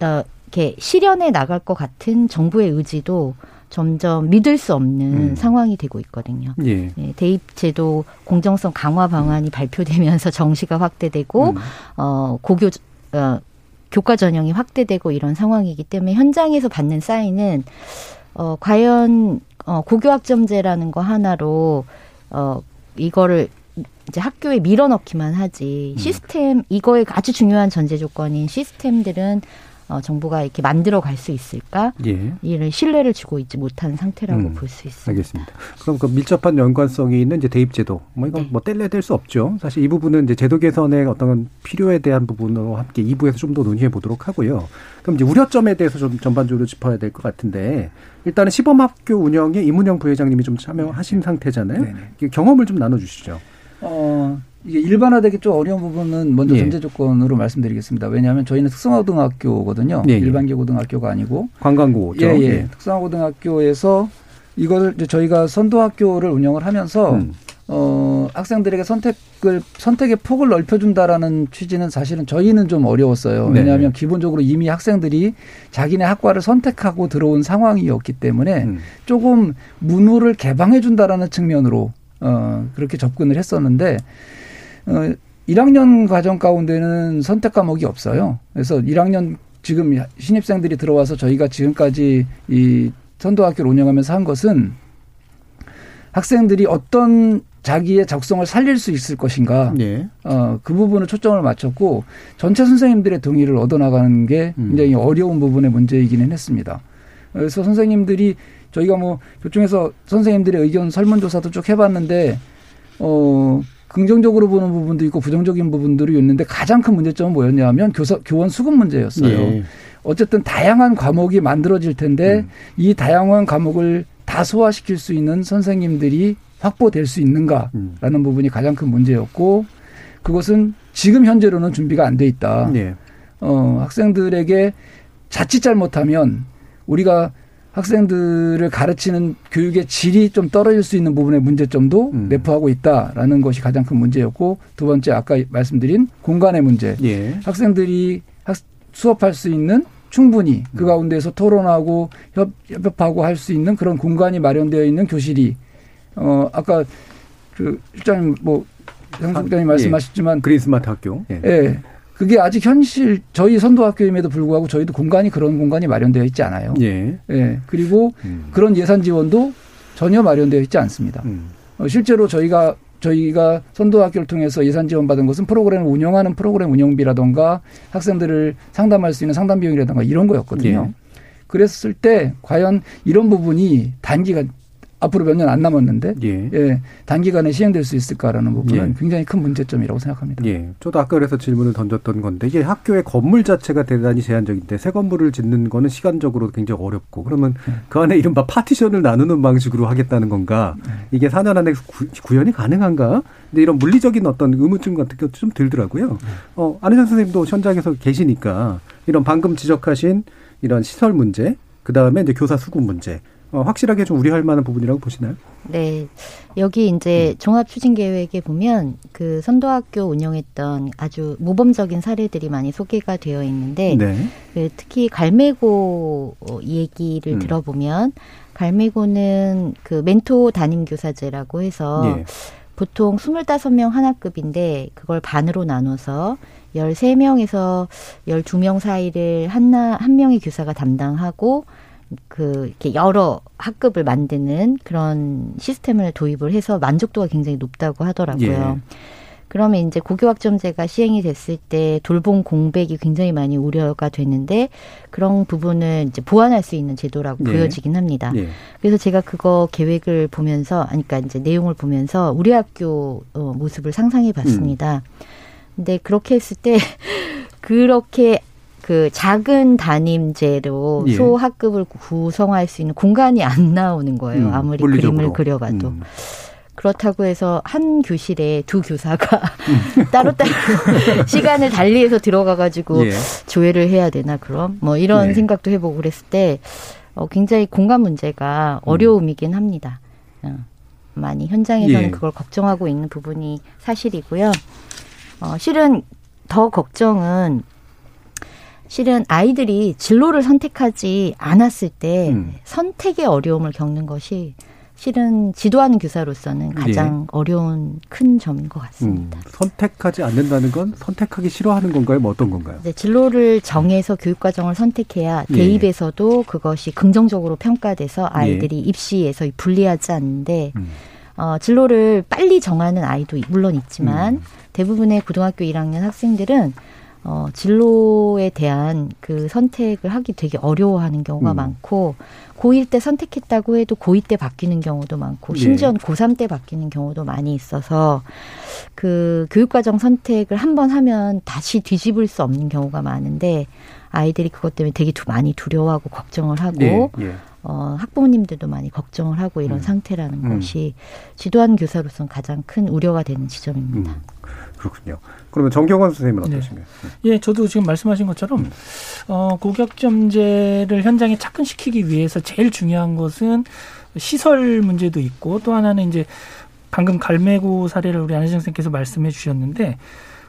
어, 이렇게 실현해 나갈 것 같은 정부의 의지도 점점 믿을 수 없는 음. 상황이 되고 있거든요. 예. 네, 대입 제도 공정성 강화 방안이 발표되면서 정시가 확대되고 음. 어, 고교 어, 교과 전형이 확대되고 이런 상황이기 때문에 현장에서 받는 사인은 어, 과연 어, 고교학점제라는 거 하나로 어, 이거를 이제 학교에 밀어넣기만 하지 시스템 이거에 아주 중요한 전제 조건인 시스템들은 어, 정부가 이렇게 만들어 갈 수 있을까? 예. 이를 신뢰를 주고 있지 못한 상태라고 음, 볼수 있습니다. 알겠습니다. 그럼 그 밀접한 연관성이 있는 이제 대입제도, 뭐 이건 네. 뭐 뗄래야 뗄수 없죠. 사실 이 부분은 이제 제도 개선의 어떤 필요에 대한 부분으로 함께 2부에서 좀 더 논의해 보도록 하고요. 그럼 이제 우려점에 대해서 좀 전반적으로 짚어야 될 것 같은데 일단은 시범학교 운영에 이문영 부회장님이 좀 참여하신 상태잖아요. 네네. 이 경험을 좀 나눠주시죠. 어, 이게 일반화되기 좀 어려운 부분은 먼저 예. 전제 조건으로 말씀드리겠습니다. 왜냐하면 저희는 특성화고등학교거든요. 예, 예. 일반계 고등학교가 아니고. 관광고죠. 예, 예. 특성화고등학교에서 이거를 이제 저희가 선도학교를 운영을 하면서 음. 어, 학생들에게 선택을 선택의 폭을 넓혀준다라는 취지는 사실은 저희는 좀 어려웠어요. 네. 왜냐하면 기본적으로 이미 학생들이 자기네 학과를 선택하고 들어온 상황이었기 때문에 음. 조금 문호를 개방해준다라는 측면으로 어, 그렇게 접근을 했었는데 어, 1학년 과정 가운데는 선택 과목이 없어요. 그래서 1학년 지금 신입생들이 들어와서 저희가 지금까지 이 선도학교를 운영하면서 한 것은 학생들이 어떤 자기의 적성을 살릴 수 있을 것인가. 예. 어, 그 부분을 초점을 맞췄고 전체 선생님들의 동의를 얻어나가는 게 음. 굉장히 어려운 부분의 문제이기는 했습니다. 그래서 선생님들이 저희가 뭐 교총에서 선생님들의 의견 설문조사도 쭉 해봤는데 어, 긍정적으로 보는 부분도 있고 부정적인 부분들이 있는데 가장 큰 문제점은 뭐였냐면 교사 교원 수급 문제였어요. 예. 어쨌든 다양한 과목이 만들어질 텐데 음. 이 다양한 과목을 다 소화시킬 수 있는 선생님들이 확보될 수 있는가라는 음. 부분이 가장 큰 문제였고 그것은 지금 현재로는 준비가 안 돼 있다. 예. 어, 학생들에게 자칫 잘못하면 우리가 학생들을 가르치는 교육의 질이 좀 떨어질 수 있는 부분의 문제점도 음. 내포하고 있다라는 것이 가장 큰 문제였고 두 번째 아까 말씀드린 공간의 문제. 예. 학생들이 학, 수업할 수 있는 충분히 그 가운데서 토론하고 협, 협업하고 할 수 있는 그런 공간이 마련되어 있는 교실이 어 아까 그 실장님 뭐 장국장님 아, 말씀하셨지만 그린 스마트 학교. 예. 예. 그게 아직 현실 저희 선도학교임에도 불구하고 저희도 공간이 그런 공간이 마련되어 있지 않아요. 예. 예. 그리고 음. 그런 예산 지원도 전혀 마련되어 있지 않습니다. 음. 어, 실제로 저희가 저희가 선도학교를 통해서 예산 지원 받은 것은 프로그램을 운영하는 프로그램 운영비라던가 학생들을 상담할 수 있는 상담 비용이라던가 이런 거였거든요. 예. 그랬을 때 과연 이런 부분이 단기간 앞으로 몇 년 안 남았는데 예. 예, 단기간에 시행될 수 있을까라는 부분은 예. 굉장히 큰 문제점이라고 생각합니다. 예. 저도 아까 그래서 질문을 던졌던 건데 이게 학교의 건물 자체가 대단히 제한적인데 새 건물을 짓는 거는 시간적으로 굉장히 어렵고 그러면 그 안에 이른바 파티션을 나누는 방식으로 하겠다는 건가? 이게 4년 안에 구, 구현이 가능한가? 근데 이런 물리적인 어떤 의문점 같은 것도 좀 들더라고요. 어, 안혜선 선생님도 현장에서 계시니까 이런 방금 지적하신 이런 시설 문제, 그 다음에 이제 교사 수급 문제, 어, 확실하게 좀 우려할 만한 부분이라고 보시나요? 네. 여기 이제 종합 추진 계획에 보면 그 선도학교 운영했던 아주 모범적인 사례들이 많이 소개가 되어 있는데 네. 그 특히 갈매고 어, 얘기를 음. 들어보면 갈매고는 그 멘토 담임 교사제라고 해서 예. 보통 25명 한 학급인데 그걸 반으로 나눠서 13명에서 12명 사이를 하나 한 명의 교사가 담당하고 그 이렇게 여러 학급을 만드는 그런 시스템을 도입을 해서 만족도가 굉장히 높다고 하더라고요. 예. 그러면 이제 고교학점제가 시행이 됐을 때 돌봄 공백이 굉장히 많이 우려가 되는데 그런 부분을 이제 보완할 수 있는 제도라고 예. 보여지긴 합니다. 예. 그래서 제가 그거 계획을 보면서, 아니, 그러니까 이제 내용을 보면서 우리 학교 어, 모습을 상상해 봤습니다. 근데 그렇게 했을 때, 그렇게 그 작은 담임제로 예. 소학급을 구성할 수 있는 공간이 안 나오는 거예요. 음, 아무리 물리적으로. 그림을 그려봐도. 음. 그렇다고 해서 한 교실에 두 교사가 따로따로 시간을 달리해서 들어가가지고 예. 조회를 해야 되나 그럼 뭐 이런 예. 생각도 해보고 그랬을 때 어, 굉장히 공간 문제가 어려움이긴 합니다. 어, 많이 현장에서는 예. 그걸 걱정하고 있는 부분이 사실이고요. 어, 실은 더 걱정은 실은 아이들이 진로를 선택하지 않았을 때 음. 선택의 어려움을 겪는 것이 실은 지도하는 교사로서는 가장 어려운 큰 점인 것 같습니다. 음, 선택하지 않는다는 건 선택하기 싫어하는 건가요? 뭐 어떤 건가요? 네, 진로를 정해서 교육과정을 선택해야 예. 대입에서도 그것이 긍정적으로 평가돼서 아이들이 예. 입시에서 불리하지 않는데 음. 어, 진로를 빨리 정하는 아이도 물론 있지만 음. 대부분의 고등학교 1학년 학생들은 어, 진로에 대한 그 선택을 하기 되게 어려워하는 경우가 음. 많고 고1 때 선택했다고 해도 고2 때 바뀌는 경우도 많고 예. 심지어 고3 때 바뀌는 경우도 많이 있어서 그 교육과정 선택을 한 번 하면 다시 뒤집을 수 없는 경우가 많은데 아이들이 그것 때문에 되게 두, 많이 두려워하고 걱정을 하고 예, 예. 어, 학부모님들도 많이 걱정을 하고 이런 음. 상태라는 음. 것이 지도하는 교사로서는 가장 큰 우려가 되는 지점입니다. 음, 그렇군요. 그러면 정경원 선생님은 네. 어떠신가요? 예, 저도 지금 말씀하신 것처럼 어, 고격점제를 현장에 착근시키기 위해서 제일 중요한 것은 시설 문제도 있고 또 하나는 이제 방금 갈매고 사례를 우리 안혜정 선생님께서 말씀해 주셨는데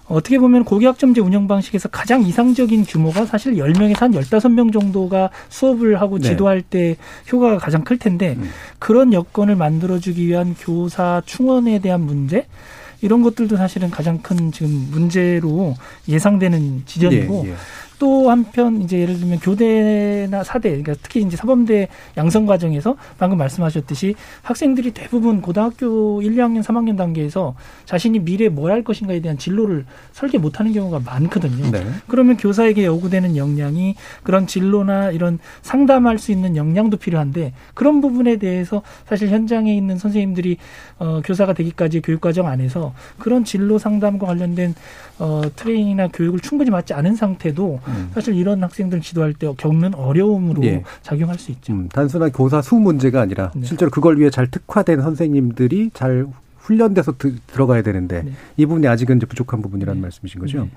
어떻게 보면 고교학점제 운영 방식에서 가장 이상적인 규모가 사실 10명에서 한 15명 정도가 수업을 하고 네. 지도할 때 효과가 가장 클 텐데 음. 그런 여건을 만들어주기 위한 교사 충원에 대한 문제 이런 것들도 사실은 가장 큰 지금 문제로 예상되는 지점이고 예, 예. 또 한편 이제 예를 들면 교대나 사대 그러니까 특히 이제 사범대 양성 과정에서 방금 말씀하셨듯이 학생들이 대부분 고등학교 1, 2학년, 3학년 단계에서 자신이 미래에 뭘 할 것인가에 대한 진로를 설계 못 하는 경우가 많거든요. 네. 그러면 교사에게 요구되는 역량이 그런 진로나 이런 상담할 수 있는 역량도 필요한데 그런 부분에 대해서 사실 현장에 있는 선생님들이 어, 교사가 되기까지 교육과정 안에서 그런 진로 상담과 관련된 어, 트레이닝이나 교육을 충분히 받지 않은 상태도 음. 사실 이런 학생들 지도할 때 겪는 어려움으로 예. 작용할 수 있죠. 음, 단순한 교사 수 문제가 아니라 네. 실제로 그걸 위해 잘 특화된 선생님들이 잘 훈련돼서 드, 들어가야 되는데 네. 이 부분이 아직은 이제 부족한 부분이라는 네. 말씀이신 거죠. 네.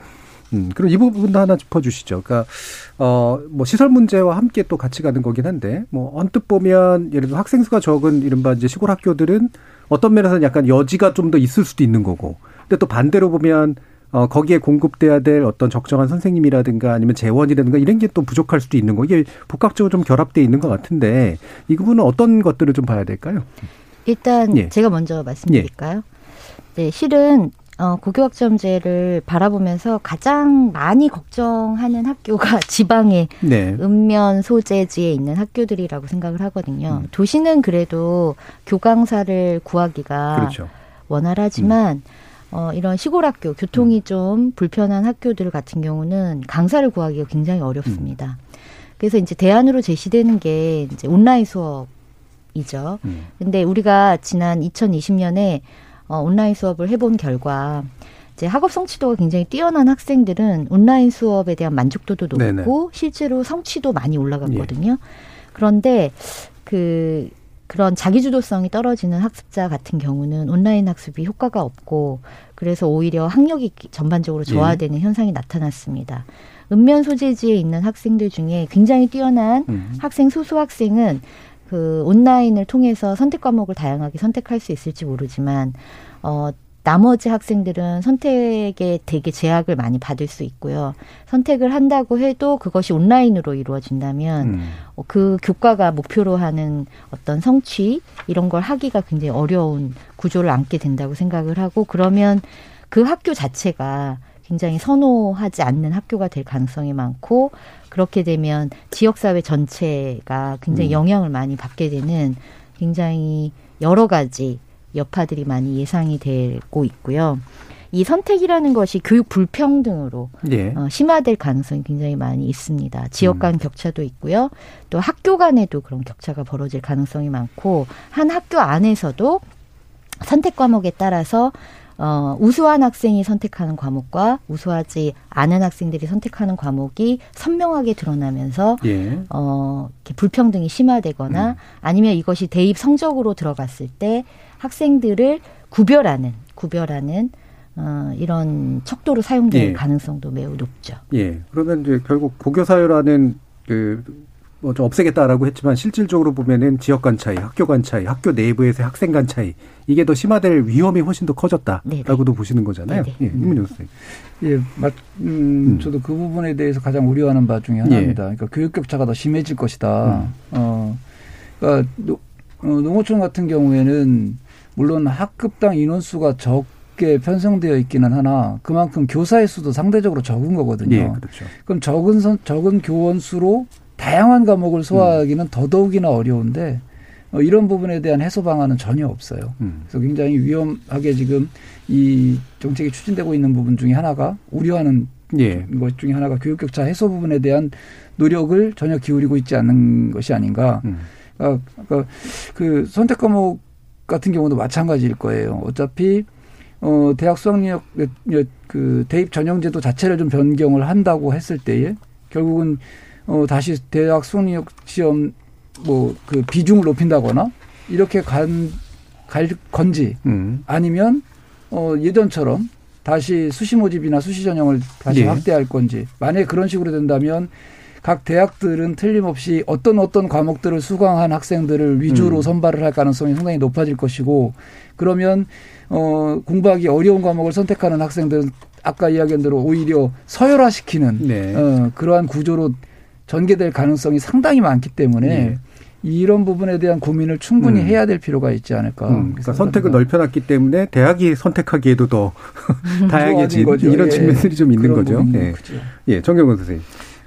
음, 그럼 이 부분도 하나 짚어주시죠. 그러니까 어 뭐 시설 문제와 함께 또 같이 가는 거긴 한데 뭐 언뜻 보면 예를 들어 학생 수가 적은 이른바 이제 시골 학교들은 어떤 면에서는 약간 여지가 좀 더 있을 수도 있는 거고, 근데 또 반대로 보면 어, 거기에 공급돼야 될 어떤 적정한 선생님이라든가 아니면 재원이라든가 이런 게 또 부족할 수도 있는 거. 이게 복합적으로 좀 결합돼 있는 것 같은데 이 부분은 어떤 것들을 좀 봐야 될까요? 일단 예. 제가 먼저 말씀드릴까요? 예. 네, 실은 어, 고교학점제를 바라보면서 가장 많이 걱정하는 학교가 지방의 네. 읍면 소재지에 있는 학교들이라고 생각을 하거든요. 음. 도시는 그래도 교강사를 구하기가 그렇죠. 원활하지만 음. 어, 이런 시골 학교, 교통이 음. 좀 불편한 학교들 같은 경우는 강사를 구하기가 굉장히 어렵습니다. 음. 그래서 이제 대안으로 제시되는 게 이제 온라인 수업이죠. 음. 근데 우리가 지난 2020년에 어, 온라인 수업을 해본 결과 이제 학업 성취도가 굉장히 뛰어난 학생들은 온라인 수업에 대한 만족도도 높고 네네. 실제로 성취도 많이 올라갔거든요. 예. 그런데 그 그런 자기주도성이 떨어지는 학습자 같은 경우는 온라인 학습이 효과가 없고 그래서 오히려 학력이 전반적으로 저하되는 예. 현상이 나타났습니다. 읍면 소재지에 있는 학생들 중에 굉장히 뛰어난 음. 학생 소수 학생은 그 온라인을 통해서 선택 과목을 다양하게 선택할 수 있을지 모르지만 어 나머지 학생들은 선택에 되게 제약을 많이 받을 수 있고요. 선택을 한다고 해도 그것이 온라인으로 이루어진다면 음. 어, 그 교과가 목표로 하는 어떤 성취 이런 걸 하기가 굉장히 어려운 구조를 안게 된다고 생각을 하고 그러면 그 학교 자체가 굉장히 선호하지 않는 학교가 될 가능성이 많고 그렇게 되면 지역사회 전체가 굉장히 음. 영향을 많이 받게 되는 굉장히 여러 가지 여파들이 많이 예상이 되고 있고요. 이 선택이라는 것이 교육 불평등으로 예. 어, 심화될 가능성이 굉장히 많이 있습니다. 지역 간 음. 격차도 있고요. 또 학교 간에도 그런 격차가 벌어질 가능성이 많고 한 학교 안에서도 선택 과목에 따라서 어, 우수한 학생이 선택하는 과목과 우수하지 않은 학생들이 선택하는 과목이 선명하게 드러나면서 예. 어, 이렇게 불평등이 심화되거나 음. 아니면 이것이 대입 성적으로 들어갔을 때 학생들을 구별하는 구별하는 어, 이런 척도로 사용될 예. 가능성도 매우 높죠. 예. 그러면 이제 결국 고교사회라는 그 뭐좀 없애겠다라고 했지만 실질적으로 보면은 지역 간 차이, 학교 간 차이, 학교 내부에서의 학생 간 차이 이게 더 심화될 위험이 훨씬 더 커졌다라고도 네네. 보시는 거잖아요. 네네. 예, 이문영 선생님. 예, 맞, 음, 음, 저도 그 부분에 대해서 가장 우려하는 바 중에 하나입니다. 예. 그러니까 교육 격차가 더 심해질 것이다. 음. 어, 그러니까 노, 어, 농어촌 같은 경우에는 물론 학급당 인원수가 적게 편성되어 있기는 하나 그만큼 교사의 수도 상대적으로 적은 거거든요. 예, 그렇죠. 그럼 적은 선, 적은 교원 수로 다양한 과목을 소화하기는 음. 더더욱이나 어려운데 어, 이런 부분에 대한 해소 방안은 전혀 없어요. 음. 그래서 굉장히 위험하게 지금 이 정책이 추진되고 있는 부분 중에 하나가 우려하는 예. 것 중에 하나가 교육 격차 해소 부분에 대한 노력을 전혀 기울이고 있지 않는 것이 아닌가. 음. 그러니까, 그러니까 그 선택 과목 같은 경우도 마찬가지일 거예요. 어차피 어 대학 수학력 그 대입 전형제도 자체를 좀 변경을 한다고 했을 때에 결국은 어, 다시 대학 수학력 시험 뭐 그 비중을 높인다거나 이렇게 간, 갈 건지 음. 아니면 어, 예전처럼 다시 수시 모집이나 수시 전형을 다시 예. 확대할 건지 만약에 그런 식으로 된다면 각 대학들은 틀림없이 어떤 어떤 과목들을 수강한 학생들을 위주로 음. 선발을 할 가능성이 상당히 높아질 것이고 그러면 어 공부하기 어려운 과목을 선택하는 학생들은 아까 이야기한 대로 오히려 서열화시키는 네. 어 그러한 구조로 전개될 가능성이 상당히 많기 때문에 네. 이런 부분에 대한 고민을 충분히 음. 해야 될 필요가 있지 않을까. 음. 그러니까 선택을 넓혀놨기 때문에 대학이 선택하기에도 더 다양해진 이런 예. 측면들이 좀 있는 거죠. 예. 예, 정경원 선생님.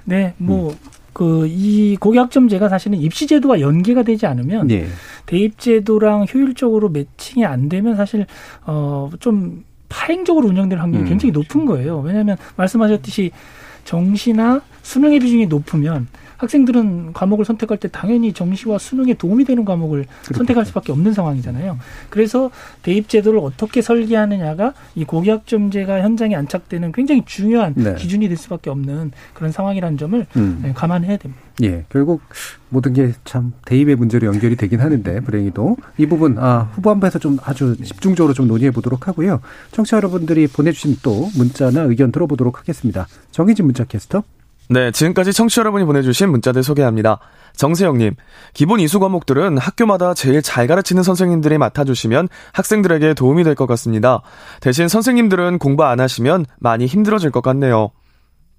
네, 뭐. 음. 그이 고교학점제가 사실은 입시 제도와 연계가 되지 않으면 네. 대입 제도랑 효율적으로 매칭이 안 되면 사실 어좀 파행적으로 운영되는 확률이 음. 굉장히 높은 거예요. 왜냐하면 말씀하셨듯이 정시나 수능의 비중이 높으면 학생들은 과목을 선택할 때 당연히 정시와 수능에 도움이 되는 과목을 그렇겠죠. 선택할 수밖에 없는 상황이잖아요. 그래서 대입 제도를 어떻게 설계하느냐가 이 고교학점제가 현장에 안착되는 굉장히 중요한 네. 기준이 될 수밖에 없는 그런 상황이라는 점을 음. 네, 감안해야 됩니다. 예, 결국 모든 게 참 대입의 문제로 연결이 되긴 하는데 불행히도 이 부분 아, 후반부에서 좀 아주 집중적으로 좀 논의해 보도록 하고요. 청취자 여러분들이 보내주신 또 문자나 의견 들어보도록 하겠습니다. 정희진 문자 캐스터. 네, 지금까지 청취자 여러분이 보내주신 문자들 소개합니다. 정세영님, 기본 이수 과목들은 학교마다 제일 잘 가르치는 선생님들이 맡아주시면 학생들에게 도움이 될 것 같습니다. 대신 선생님들은 공부 안 하시면 많이 힘들어질 것 같네요.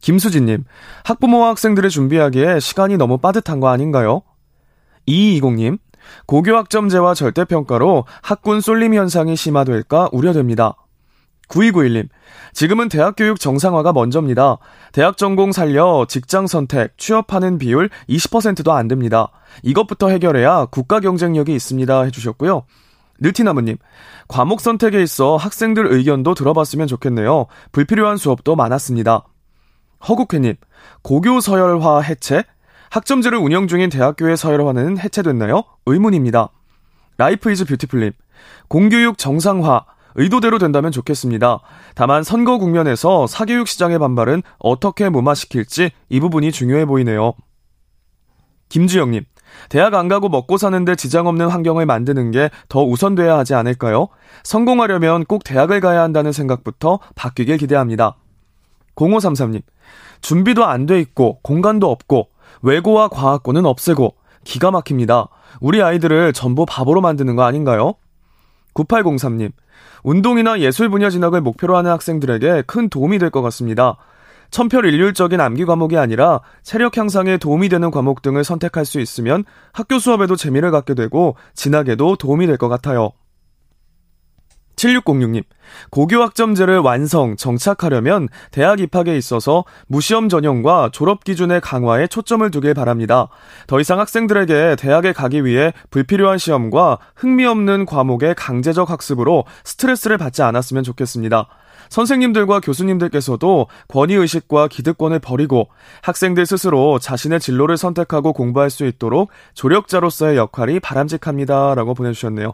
김수진님, 학부모와 학생들을 준비하기에 시간이 너무 빠듯한 거 아닌가요? 2220님, 고교학점제와 절대평가로 학군 쏠림 현상이 심화될까 우려됩니다. 9291님, 지금은 대학 교육 정상화가 먼저입니다. 대학 전공 살려 직장 선택, 취업하는 비율 20%도 안 됩니다. 이것부터 해결해야 국가 경쟁력이 있습니다. 해주셨고요. 느티나무님, 과목 선택에 있어 학생들 의견도 들어봤으면 좋겠네요. 불필요한 수업도 많았습니다. 허국회님, 고교 서열화 해체? 학점제를 운영 중인 대학교의 서열화는 해체됐나요? 의문입니다. Life is beautiful님, 공교육 정상화, 의도대로 된다면 좋겠습니다. 다만 선거 국면에서 사교육 시장의 반발은 어떻게 무마시킬지 이 부분이 중요해 보이네요. 김주영님, 대학 안 가고 먹고 사는데 지장 없는 환경을 만드는 게 더 우선돼야 하지 않을까요? 성공하려면 꼭 대학을 가야 한다는 생각부터 바뀌길 기대합니다. 0533님, 준비도 안 돼 있고 공간도 없고 외고와 과학고는 없애고 기가 막힙니다. 우리 아이들을 전부 바보로 만드는 거 아닌가요? 9803님, 운동이나 예술 분야 진학을 목표로 하는 학생들에게 큰 도움이 될 것 같습니다. 천편일률적인 암기 과목이 아니라 체력 향상에 도움이 되는 과목 등을 선택할 수 있으면 학교 수업에도 재미를 갖게 되고 진학에도 도움이 될 것 같아요. 7606님, 고교학점제를 완성, 정착하려면 대학 입학에 있어서 무시험 전형과 졸업 기준의 강화에 초점을 두길 바랍니다. 더 이상 학생들에게 대학에 가기 위해 불필요한 시험과 흥미없는 과목의 강제적 학습으로 스트레스를 받지 않았으면 좋겠습니다. 선생님들과 교수님들께서도 권위의식과 기득권을 버리고 학생들 스스로 자신의 진로를 선택하고 공부할 수 있도록 조력자로서의 역할이 바람직합니다. 라고 보내주셨네요.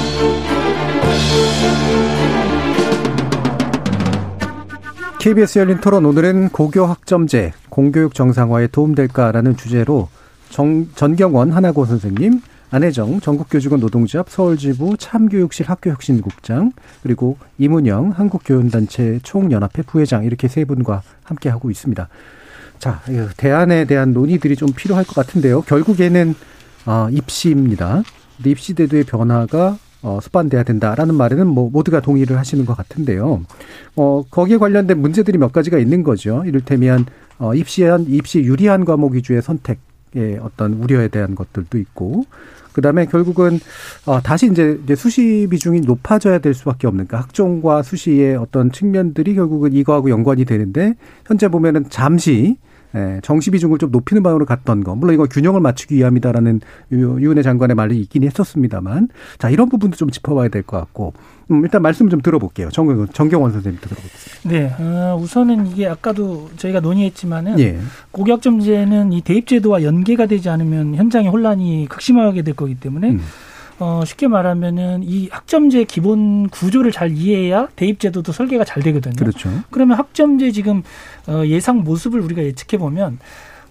KBS 열린 토론 오늘은 고교 학점제 공교육 정상화에 도움될까라는 주제로 정, 전경원 하나고 선생님, 안혜정 전국교직원 노동조합 서울지부 참교육실 학교혁신국장 그리고 이문영 한국교원단체 총연합회 부회장 이렇게 세 분과 함께 하고 있습니다. 자, 대안에 대한 논의들이 좀 필요할 것 같은데요. 결국에는 어, 입시입니다. 입시 제도의 변화가 어, 수반돼야 된다라는 말에는 뭐 모두가 동의를 하시는 것 같은데요. 어, 거기에 관련된 문제들이 몇 가지가 있는 거죠. 이를테면 어, 입시한 입시 유리한 과목 위주의 선택의 어떤 우려에 대한 것들도 있고 그다음에 결국은 어 다시 이제 수시 비중이 높아져야 될 수밖에 없는 그 학종과 수시의 어떤 측면들이 결국은 이거하고 연관이 되는데 현재 보면은 잠시 예, 정시 비중을 좀 높이는 방향으로 갔던 거. 물론 이거 균형을 맞추기 위함이다라는 유은혜 장관의 말이 있긴 했었습니다만. 자, 이런 부분도 좀 짚어봐야 될 것 같고. 음, 일단 말씀 좀 들어볼게요. 정, 정경원 선생님부터 들어보겠습니다. 네. 어, 우선은 이게 아까도 저희가 논의했지만은. 예. 고교학점제는 이 대입제도와 연계가 되지 않으면 현장의 혼란이 극심하게 될 거기 때문에. 음. 어, 쉽게 말하면은 이 학점제 기본 구조를 잘 이해해야 대입제도도 설계가 잘 되거든요. 그렇죠. 그러면 학점제 지금 어, 예상 모습을 우리가 예측해 보면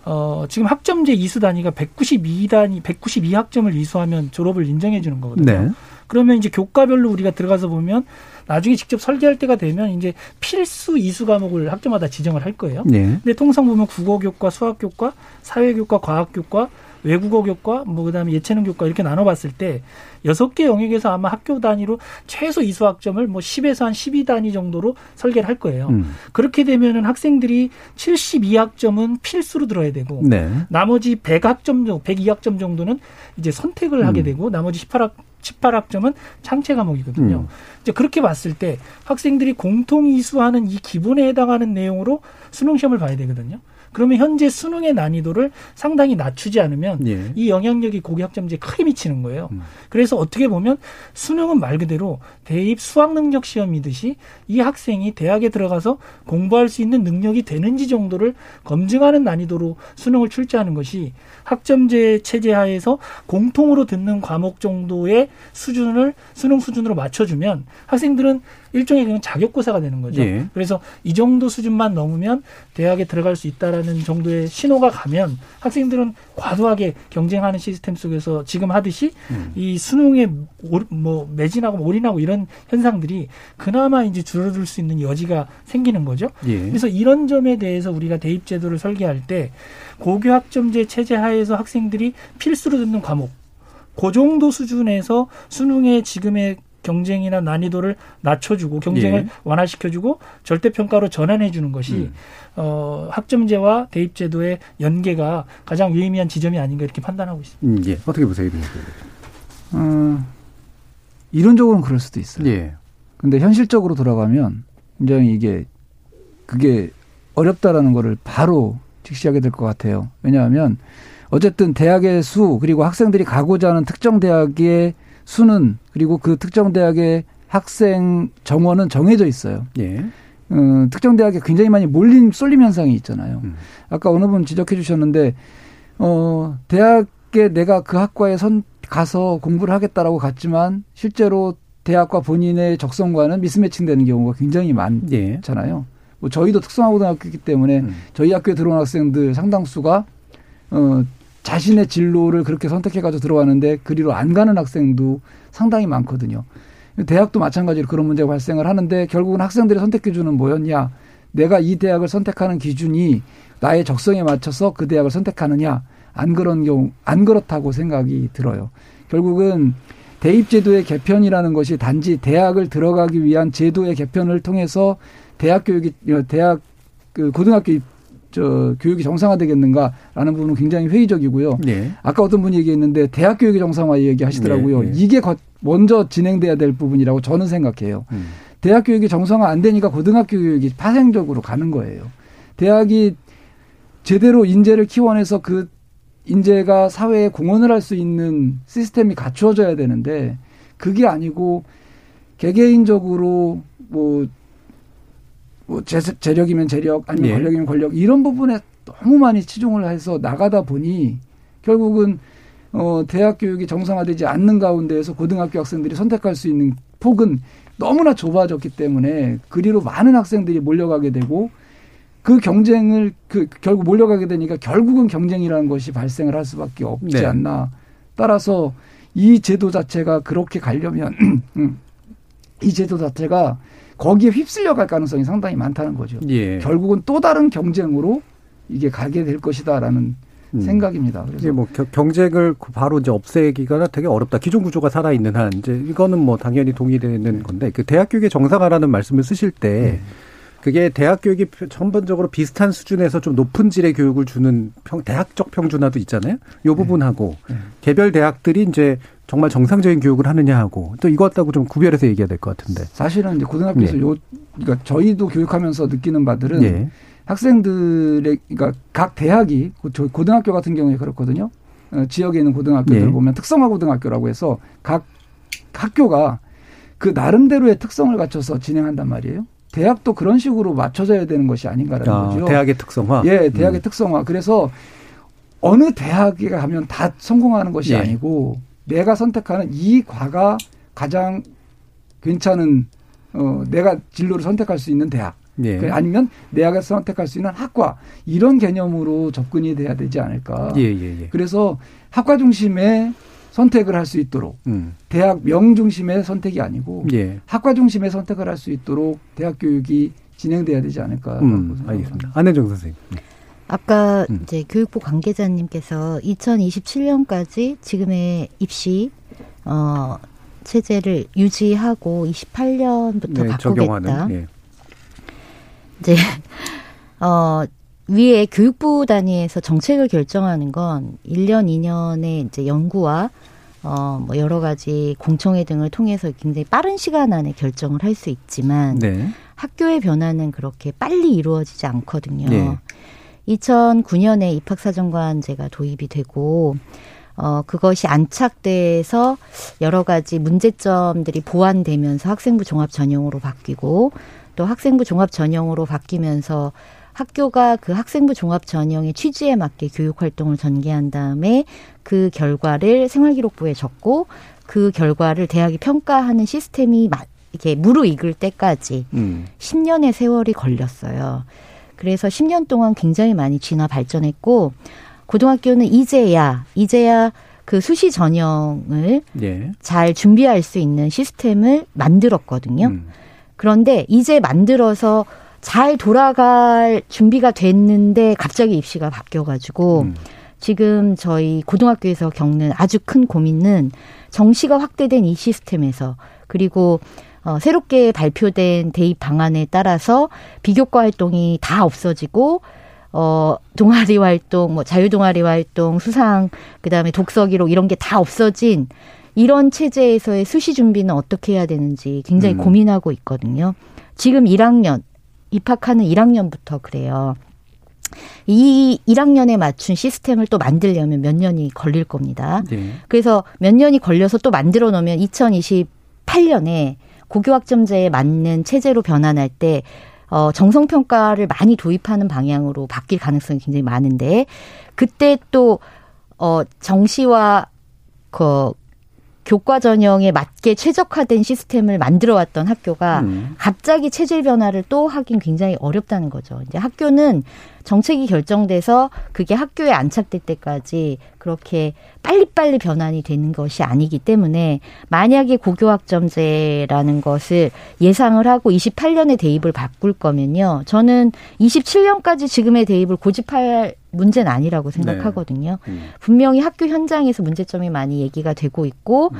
어, 지금 학점제 이수 단위가 192단위, 192학점을 이수하면 졸업을 인정해 주는 거거든요. 네. 그러면 이제 교과별로 우리가 들어가서 보면 나중에 직접 설계할 때가 되면 이제 필수 이수 과목을 학교마다 지정을 할 거예요. 네. 근데 통상 보면 국어 교과, 수학 교과, 사회 교과, 과학 교과, 외국어 교과, 뭐 그다음에 예체능 교과 이렇게 나눠봤을 때 여섯 개 영역에서 아마 학교 단위로 최소 이수 학점을 뭐 10에서 한 12단위 정도로 설계를 할 거예요. 음. 그렇게 되면은 학생들이 72학점은 필수로 들어야 되고 네. 나머지 100학점 정도, 102학점 정도는 이제 선택을 하게 음. 되고 나머지 18학 18학점은 창체 과목이거든요. 음. 이제 그렇게 봤을 때 학생들이 공통 이수하는 이 기본에 해당하는 내용으로 수능 시험을 봐야 되거든요. 그러면 현재 수능의 난이도를 상당히 낮추지 않으면 예. 이 영향력이 고교 학점제에 크게 미치는 거예요. 음. 그래서 어떻게 보면 수능은 말 그대로 대입 수학 능력 시험이듯이 이 학생이 대학에 들어가서 공부할 수 있는 능력이 되는지 정도를 검증하는 난이도로 수능을 출제하는 것이 학점제 체제 하에서 공통으로 듣는 과목 정도의 수준을 수능 수준으로 맞춰주면 학생들은 일종의 그냥 자격고사가 되는 거죠. 예. 그래서 이 정도 수준만 넘으면 대학에 들어갈 수 있다라는 정도의 신호가 가면 학생들은 과도하게 경쟁하는 시스템 속에서 지금 하듯이 음. 이 수능에 올- 뭐 매진하고 올인하고 이런 현상들이 그나마 이제 줄어들 수 있는 여지가 생기는 거죠. 예. 그래서 이런 점에 대해서 우리가 대입 제도를 설계할 때 고교 학점제 체제 하에서 학생들이 필수로 듣는 과목 그 정도 수준에서 수능의 지금의 경쟁이나 난이도를 낮춰주고 경쟁을 예. 완화시켜주고 절대평가로 전환해 주는 것이 음. 어, 학점제와 대입제도의 연계가 가장 유의미한 지점이 아닌가 이렇게 판단하고 있습니다. 음, 예. 어떻게 보세요, 이분? 어, 이론적으로는 그럴 수도 있어요. 예. 근데 현실적으로 돌아가면 굉장히 이게 그게 어렵다라는 거를 바로 직시하게 될 것 같아요. 왜냐하면 어쨌든 대학의 수 그리고 학생들이 가고자 하는 특정 대학의 수는 그리고 그 특정 대학의 학생 정원은 정해져 있어요. 예. 어, 특정 대학에 굉장히 많이 몰림 쏠림 현상이 있잖아요. 음. 아까 어느 분 지적해 주셨는데 어 대학에 내가 그 학과에 선 가서 공부를 하겠다라고 갔지만 실제로 대학과 본인의 적성과는 미스매칭되는 경우가 굉장히 예. 많잖아요. 뭐 저희도 특성화 고등학교이기 때문에 음. 저희 학교에 들어온 학생들 상당수가 어 자신의 진로를 그렇게 선택해 가지고 들어왔는데 그리로 안 가는 학생도 상당히 많거든요. 대학도 마찬가지로 그런 문제가 발생을 하는데 결국은 학생들이 선택해 주는 뭐였냐? 내가 이 대학을 선택하는 기준이 나의 적성에 맞춰서 그 대학을 선택하느냐? 안 그런 경우 안 그렇다고 생각이 들어요. 결국은 대입 제도의 개편이라는 것이 단지 대학을 들어가기 위한 제도의 개편을 통해서 대학 교육이 어, 대학 그 고등학교 입- 저 교육이 정상화되겠는가라는 부분은 굉장히 회의적이고요. 예. 아까 어떤 분이 얘기했는데 대학 교육의 정상화 얘기하시더라고요. 예, 예. 이게 거- 먼저 진행돼야 될 부분이라고 저는 생각해요. 음. 대학 교육이 정상화 안 되니까 고등학교 교육이 파생적으로 가는 거예요. 대학이 제대로 인재를 키워내서 그 인재가 사회에 공헌을 할 수 있는 시스템이 갖추어져야 되는데 그게 아니고 개개인적으로 뭐, 뭐 재, 재력이면 재력 아니면 예. 권력이면 권력 이런 부분에 너무 많이 치중을 해서 나가다 보니 결국은 어, 대학 교육이 정상화되지 않는 가운데에서 고등학교 학생들이 선택할 수 있는 폭은 너무나 좁아졌기 때문에 그리로 많은 학생들이 몰려가게 되고 그 경쟁을 그 결국 몰려가게 되니까 결국은 경쟁이라는 것이 발생을 할 수밖에 없지 네. 않나. 따라서 이 제도 자체가 그렇게 가려면 음, 이 제도 자체가 거기에 휩쓸려 갈 가능성이 상당히 많다는 거죠. 예. 결국은 또 다른 경쟁으로 이게 가게 될 것이다라는 음. 생각입니다. 그래서 뭐 겨- 경쟁을 바로 이제 없애기가 되게 어렵다. 기존 구조가 살아 있는 한 이제 이거는 뭐 당연히 동의되는 건데 그 대학 교육의 정상화라는 말씀을 쓰실 때 그게 대학 교육이 전반적으로 비슷한 수준에서 좀 높은 질의 교육을 주는 평, 대학적 평준화도 있잖아요. 요 부분하고 개별 대학들이 이제 정말 정상적인 교육을 하느냐 하고 또 이것하고 좀 구별해서 얘기해야 될 것 같은데. 사실은 이제 고등학교에서 예. 요 그러니까 저희도 교육하면서 느끼는 바들은 예. 학생들의 그러니까 각 대학이 고- 고등학교 같은 경우에 그렇거든요. 어, 지역에 있는 고등학교들 예. 보면 특성화 고등학교라고 해서 각 학교가 그 나름대로의 특성을 갖춰서 진행한단 말이에요. 대학도 그런 식으로 맞춰져야 되는 것이 아닌가라는 아, 거죠. 대학의 특성화. 예, 대학의 음. 특성화. 그래서 어느 대학에 가면 다 성공하는 것이 예. 아니고 내가 선택하는 이 과가 가장 괜찮은 어 내가 진로를 선택할 수 있는 대학 예. 그 아니면 대학에서 선택할 수 있는 학과 이런 개념으로 접근이 돼야 되지 않을까. 예, 예, 예. 그래서 학과 중심의 선택을 할 수 있도록 음. 대학 명 중심의 선택이 아니고 예. 학과 중심의 선택을 할 수 있도록 대학 교육이 진행돼야 되지 않을까. 음, 알겠습니다. 안혜정 선생님. 아까 음. 이제 교육부 관계자님께서 2027년까지 지금의 입시 어 체제를 유지하고 28년부터 네, 바꾸겠다. 적용하는. 예. 이제 어 위에 교육부 단위에서 정책을 결정하는 건 1년, 2년의 이제 연구와 어, 뭐 여러 가지 공청회 등을 통해서 굉장히 빠른 시간 안에 결정을 할 수 있지만 네. 학교의 변화는 그렇게 빨리 이루어지지 않거든요. 네. 2009년에 입학사정관제가 도입이 되고 어 그것이 안착돼서 여러 가지 문제점들이 보완되면서 학생부 종합 전형으로 바뀌고 또 학생부 종합 전형으로 바뀌면서 학교가 그 학생부 종합 전형의 취지에 맞게 교육 활동을 전개한 다음에 그 결과를 생활기록부에 적고 그 결과를 대학이 평가하는 시스템이 마- 이렇게 무르익을 때까지 음. 10년의 세월이 걸렸어요. 그래서 10년 동안 굉장히 많이 진화 발전했고 고등학교는 이제야 이제야 그 수시 전형을 예. 잘 준비할 수 있는 시스템을 만들었거든요. 음. 그런데 이제 만들어서 잘 돌아갈 준비가 됐는데 갑자기 입시가 바뀌어가지고 음. 지금 저희 고등학교에서 겪는 아주 큰 고민은 정시가 확대된 이 시스템에서 그리고 어, 새롭게 발표된 대입 방안에 따라서 비교과 활동이 다 없어지고 어, 동아리 활동, 뭐 자유 동아리 활동, 수상, 그 다음에 독서 기록 이런 게 다 없어진 이런 체제에서의 수시 준비는 어떻게 해야 되는지 굉장히 음. 고민하고 있거든요. 지금 1학년, 입학하는 1학년부터 그래요. 이 1학년에 맞춘 시스템을 또 만들려면 몇 년이 걸릴 겁니다. 예. 그래서 몇 년이 걸려서 또 만들어 놓으면 2028년에 고교학점제에 맞는 체제로 변환할 때 어, 정성평가를 많이 도입하는 방향으로 바뀔 가능성이 굉장히 많은데 그때 또 어, 정시와 그 교과 전형에 맞게 최적화된 시스템을 만들어 왔던 학교가 음. 갑자기 체질 변화를 또 하긴 굉장히 어렵다는 거죠. 이제 학교는 정책이 결정돼서 그게 학교에 안착될 때까지 그렇게 빨리빨리 변환이 되는 것이 아니기 때문에 만약에 고교학점제라는 것을 예상을 하고 28년에 대입을 바꿀 거면요. 저는 27년까지 지금의 대입을 고집할 문제는 아니라고 생각하거든요. 음. 분명히 학교 현장에서 문제점이 많이 얘기가 되고 있고,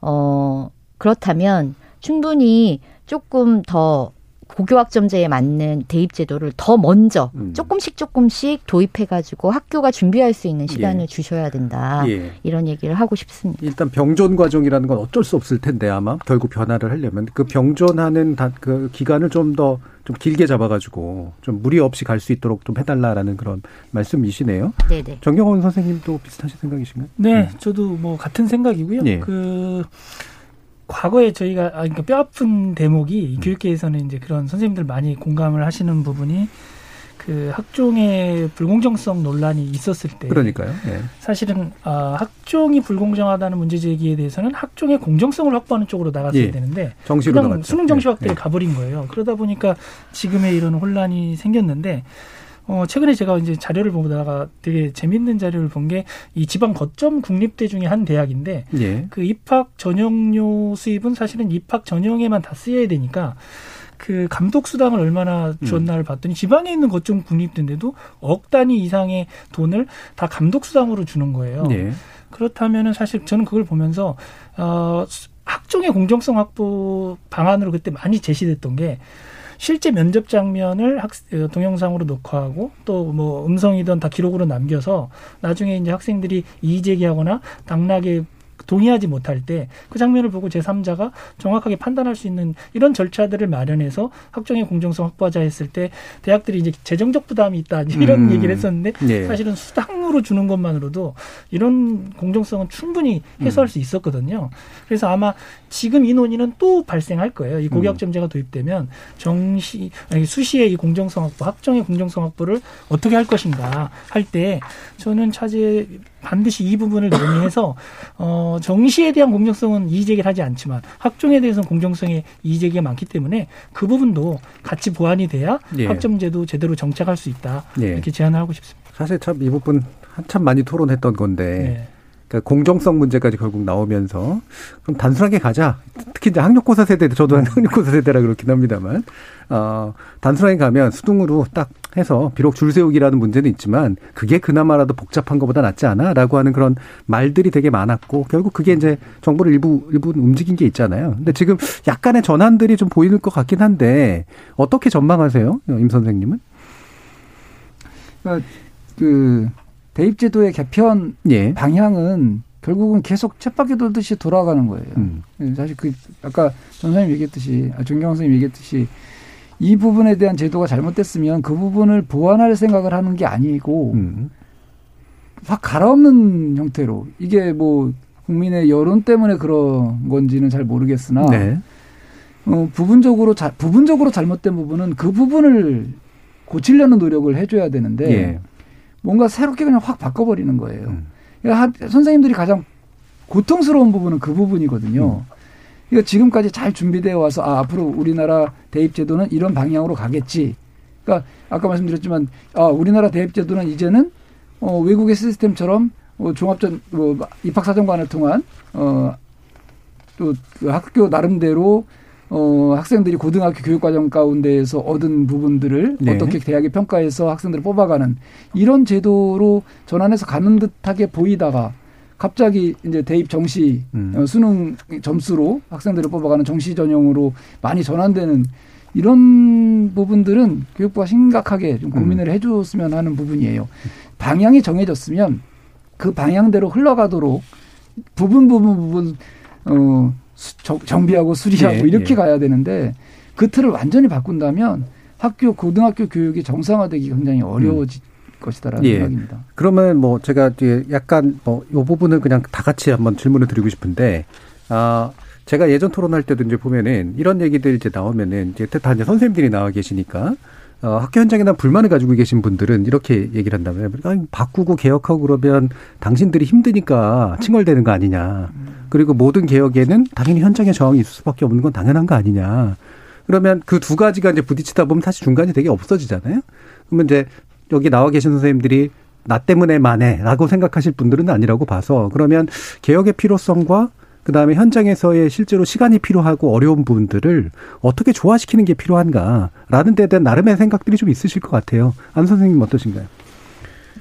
어, 그렇다면 충분히 조금 더 고교학점제에 맞는 대입 제도를 더 먼저 음. 조금씩 조금씩 도입해 가지고 학교가 준비할 수 있는 시간을 예. 주셔야 된다. 예. 이런 얘기를 하고 싶습니다. 일단 병존 과정이라는 건 어쩔 수 없을 텐데 아마 결국 변화를 하려면 그 병존하는 다, 그 기간을 좀 더좀 길게 잡아 가지고 좀 무리 없이 갈 수 있도록 좀 해달라라는 그런 말씀이시네요. 네네. 정경원 선생님도 비슷하신 생각이신가요? 네, 저도 뭐 같은 생각이고요. 예. 그 과거에 저희가 아 그러니까 뼈 아픈 대목이 음. 교육계에서는 이제 그런 선생님들 많이 공감을 하시는 부분이 그 학종의 불공정성 논란이 있었을 때 그러니까요. 예. 사실은 아, 학종이 불공정하다는 문제 제기에 대해서는 학종의 공정성을 확보하는 쪽으로 나갔어야 예. 되는데 정시로 그냥 나갔죠. 수능 정시 예. 확대에 예. 가버린 거예요. 그러다 보니까 지금의 이런 혼란이 생겼는데 어, 최근에 제가 이제 자료를 보다가 되게 재밌는 자료를 본 게 이 지방 거점 국립대 중에 한 대학인데 예. 그 입학 전형료 수입은 사실은 입학 전형에만 다 쓰여야 되니까 그 감독 수당을 얼마나 음. 줬나를 봤더니 지방에 있는 거점 국립대인데도 억 단위 이상의 돈을 다 감독 수당으로 주는 거예요. 예. 그렇다면은 사실 저는 그걸 보면서 어 학종의 공정성 확보 방안으로 그때 많이 제시됐던 게 실제 면접 장면을 학 어, 동영상으로 녹화하고 또 뭐 음성이든 다 기록으로 남겨서 나중에 이제 학생들이 이의 제기하거나 당락에 동의하지 못할 때 그 장면을 보고 제3자가 정확하게 판단할 수 있는 이런 절차들을 마련해서 학종의 공정성 확보하자 했을 때 대학들이 이제 재정적 부담이 있다 이런 음. 얘기를 했었는데 예. 사실은 수당으로 주는 것만으로도 이런 공정성은 충분히 해소할 음. 수 있었거든요. 그래서 아마 지금 이 논의는 또 발생할 거예요. 이 음. 고교학점제가 도입되면 정시 아니, 수시의 이 공정성 확보, 학종의 공정성 확보를 어떻게 할 것인가 할 때 저는 차제 반드시 이 부분을 논의해서 어 정시에 대한 공정성은 이의제기를 하지 않지만 학종에 대해서는 공정성의 이의제기가 많기 때문에 그 부분도 같이 보완이 돼야 예. 학점제도 제대로 정착할 수 있다 예. 이렇게 제안을 하고 싶습니다. 사실 참 이 부분 한참 많이 토론했던 건데 네. 그러니까 공정성 문제까지 결국 나오면서 그럼 단순하게 가자. 특히 이제 학력고사 세대 저도 학력고사 세대라 그렇긴 합니다만 어 단순하게 가면 수능으로 딱 해서 비록 줄 세우기라는 문제는 있지만 그게 그나마라도 복잡한 것보다 낫지 않아라고 하는 그런 말들이 되게 많았고 결국 그게 이제 정부를 일부 일부 움직인 게 있잖아요. 근데 지금 약간의 전환들이 좀 보이는 것 같긴 한데 어떻게 전망하세요, 임 선생님은? 그러니까 그 대입제도의 개편 예. 방향은 결국은 계속 쳇바퀴 돌듯이 돌아가는 거예요. 음. 사실 그 아까 전 선생님 얘기했듯이 아, 정경 선생님 얘기했듯이 이 부분에 대한 제도가 잘못됐으면 그 부분을 보완할 생각을 하는 게 아니고 음. 확 갈아엎는 형태로 이게 뭐 국민의 여론 때문에 그런 건지는 잘 모르겠으나 네. 어, 부분적으로 자, 부분적으로 잘못된 부분은 그 부분을 고치려는 노력을 해줘야 되는데 예. 뭔가 새롭게 그냥 확 바꿔버리는 거예요. 음. 그러니까 하- 선생님들이 가장 고통스러운 부분은 그 부분이거든요. 그 러니까 지금까지 잘 준비되어 와서 아, 앞으로 우리나라 대입 제도는 이런 방향으로 가겠지. 그러니까 아까 말씀드렸지만 아, 우리나라 대입 제도는 이제는 어, 외국의 시스템처럼 어, 종합전 뭐 입학사정관을 통한 어, 또그 학교 나름대로 어, 학생들이 고등학교 교육과정 가운데에서 얻은 부분들을 네. 어떻게 대학이 평가해서 학생들을 뽑아가는 이런 제도로 전환해서 가는 듯하게 보이다가 갑자기 이제 대입 정시 음. 어, 수능 점수로 학생들을 뽑아가는 정시 전형으로 많이 전환되는 이런 부분들은 교육부가 심각하게 좀 고민을 음. 해줬으면 하는 부분이에요. 방향이 정해졌으면 그 방향대로 흘러가도록 부분 부분 부분 어 정- 정비하고 수리하고 예, 이렇게 예. 가야 되는데 그 틀을 완전히 바꾼다면 학교 고등학교 교육이 정상화되기 굉장히 어려워질 것이다라는 예. 생각입니다. 그러면 뭐 제가 약간 뭐 요 부분은 그냥 다 같이 한번 질문을 드리고 싶은데 아 제가 예전 토론할 때도 이제 보면은 이런 얘기들 이제 나오면은 이제 다 이제 선생님들이 나와 계시니까 어, 학교 현장에 대한 불만을 가지고 계신 분들은 이렇게 얘기를 한다면 아니, 바꾸고 개혁하고 그러면 당신들이 힘드니까 칭얼대는 거 아니냐. 그리고 모든 개혁에는 당연히 현장에 저항이 있을 수밖에 없는 건 당연한 거 아니냐. 그러면 그 두 가지가 이제 부딪히다 보면 사실 중간이 되게 없어지잖아요. 그러면 이제 여기 나와 계신 선생님들이 나 때문에만 해라고 생각하실 분들은 아니라고 봐서 그러면 개혁의 필요성과 그다음에 현장에서의 실제로 시간이 필요하고 어려운 부분들을 어떻게 조화시키는 게 필요한가라는 데에 대한 나름의 생각들이 좀 있으실 것 같아요. 안 선생님 어떠신가요?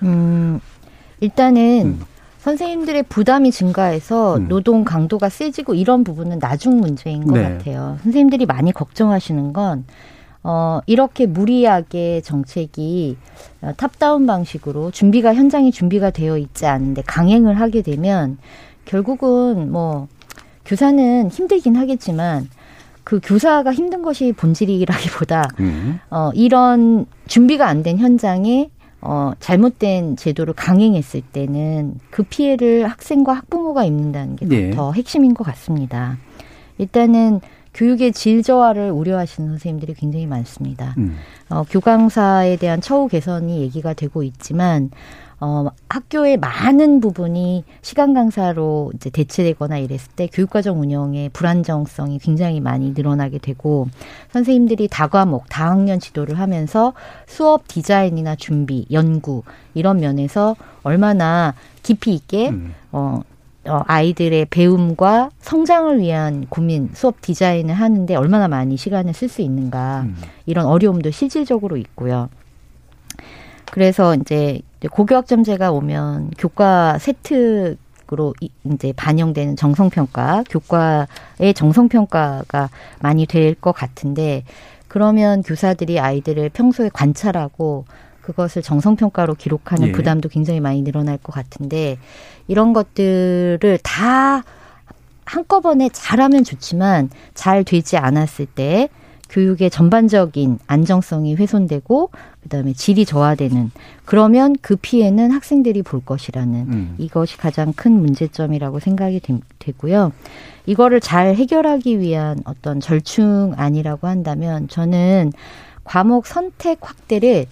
음, 일단은 음. 선생님들의 부담이 증가해서 음. 노동 강도가 세지고 이런 부분은 나중 문제인 것 네. 같아요. 선생님들이 많이 걱정하시는 건 어, 이렇게 무리하게 정책이 어, 탑다운 방식으로 준비가 현장이 준비가 되어 있지 않은데 강행을 하게 되면 결국은 뭐 교사는 힘들긴 하겠지만 그 교사가 힘든 것이 본질이라기보다 음. 어, 이런 준비가 안 된 현장에 어, 잘못된 제도를 강행했을 때는 그 피해를 학생과 학부모가 입는다는 게더 예. 핵심인 것 같습니다. 일단은 교육의 질 저하를 우려하시는 선생님들이 굉장히 많습니다. 음. 어, 교강사에 대한 처우 개선이 얘기가 되고 있지만 어, 학교의 많은 부분이 시간 강사로 이제 대체되거나 이랬을 때 교육과정 운영의 불안정성이 굉장히 많이 늘어나게 되고 선생님들이 다과목, 다학년 지도를 하면서 수업 디자인이나 준비, 연구 이런 면에서 얼마나 깊이 있게 음. 어, 어, 아이들의 배움과 성장을 위한 고민, 수업 디자인을 하는데 얼마나 많이 시간을 쓸 수 있는가 음. 이런 어려움도 실질적으로 있고요. 그래서 이제 고교학점제가 오면 교과 이- 이제 반영되는 정성평가, 교과의 정성평가가 많이 될 것 같은데 그러면 교사들이 아이들을 평소에 관찰하고 그것을 정성평가로 기록하는 예. 부담도 굉장히 많이 늘어날 것 같은데 이런 것들을 다 한꺼번에 잘하면 좋지만 잘 되지 않았을 때 교육의 전반적인 안정성이 훼손되고 그다음에 질이 저하되는 그러면 그 피해는 학생들이 볼 것이라는 음. 이것이 가장 큰 문제점이라고 생각이 되, 되고요. 이거를 잘 해결하기 위한 어떤 절충안이라고 한다면 저는 과목 선택 확대를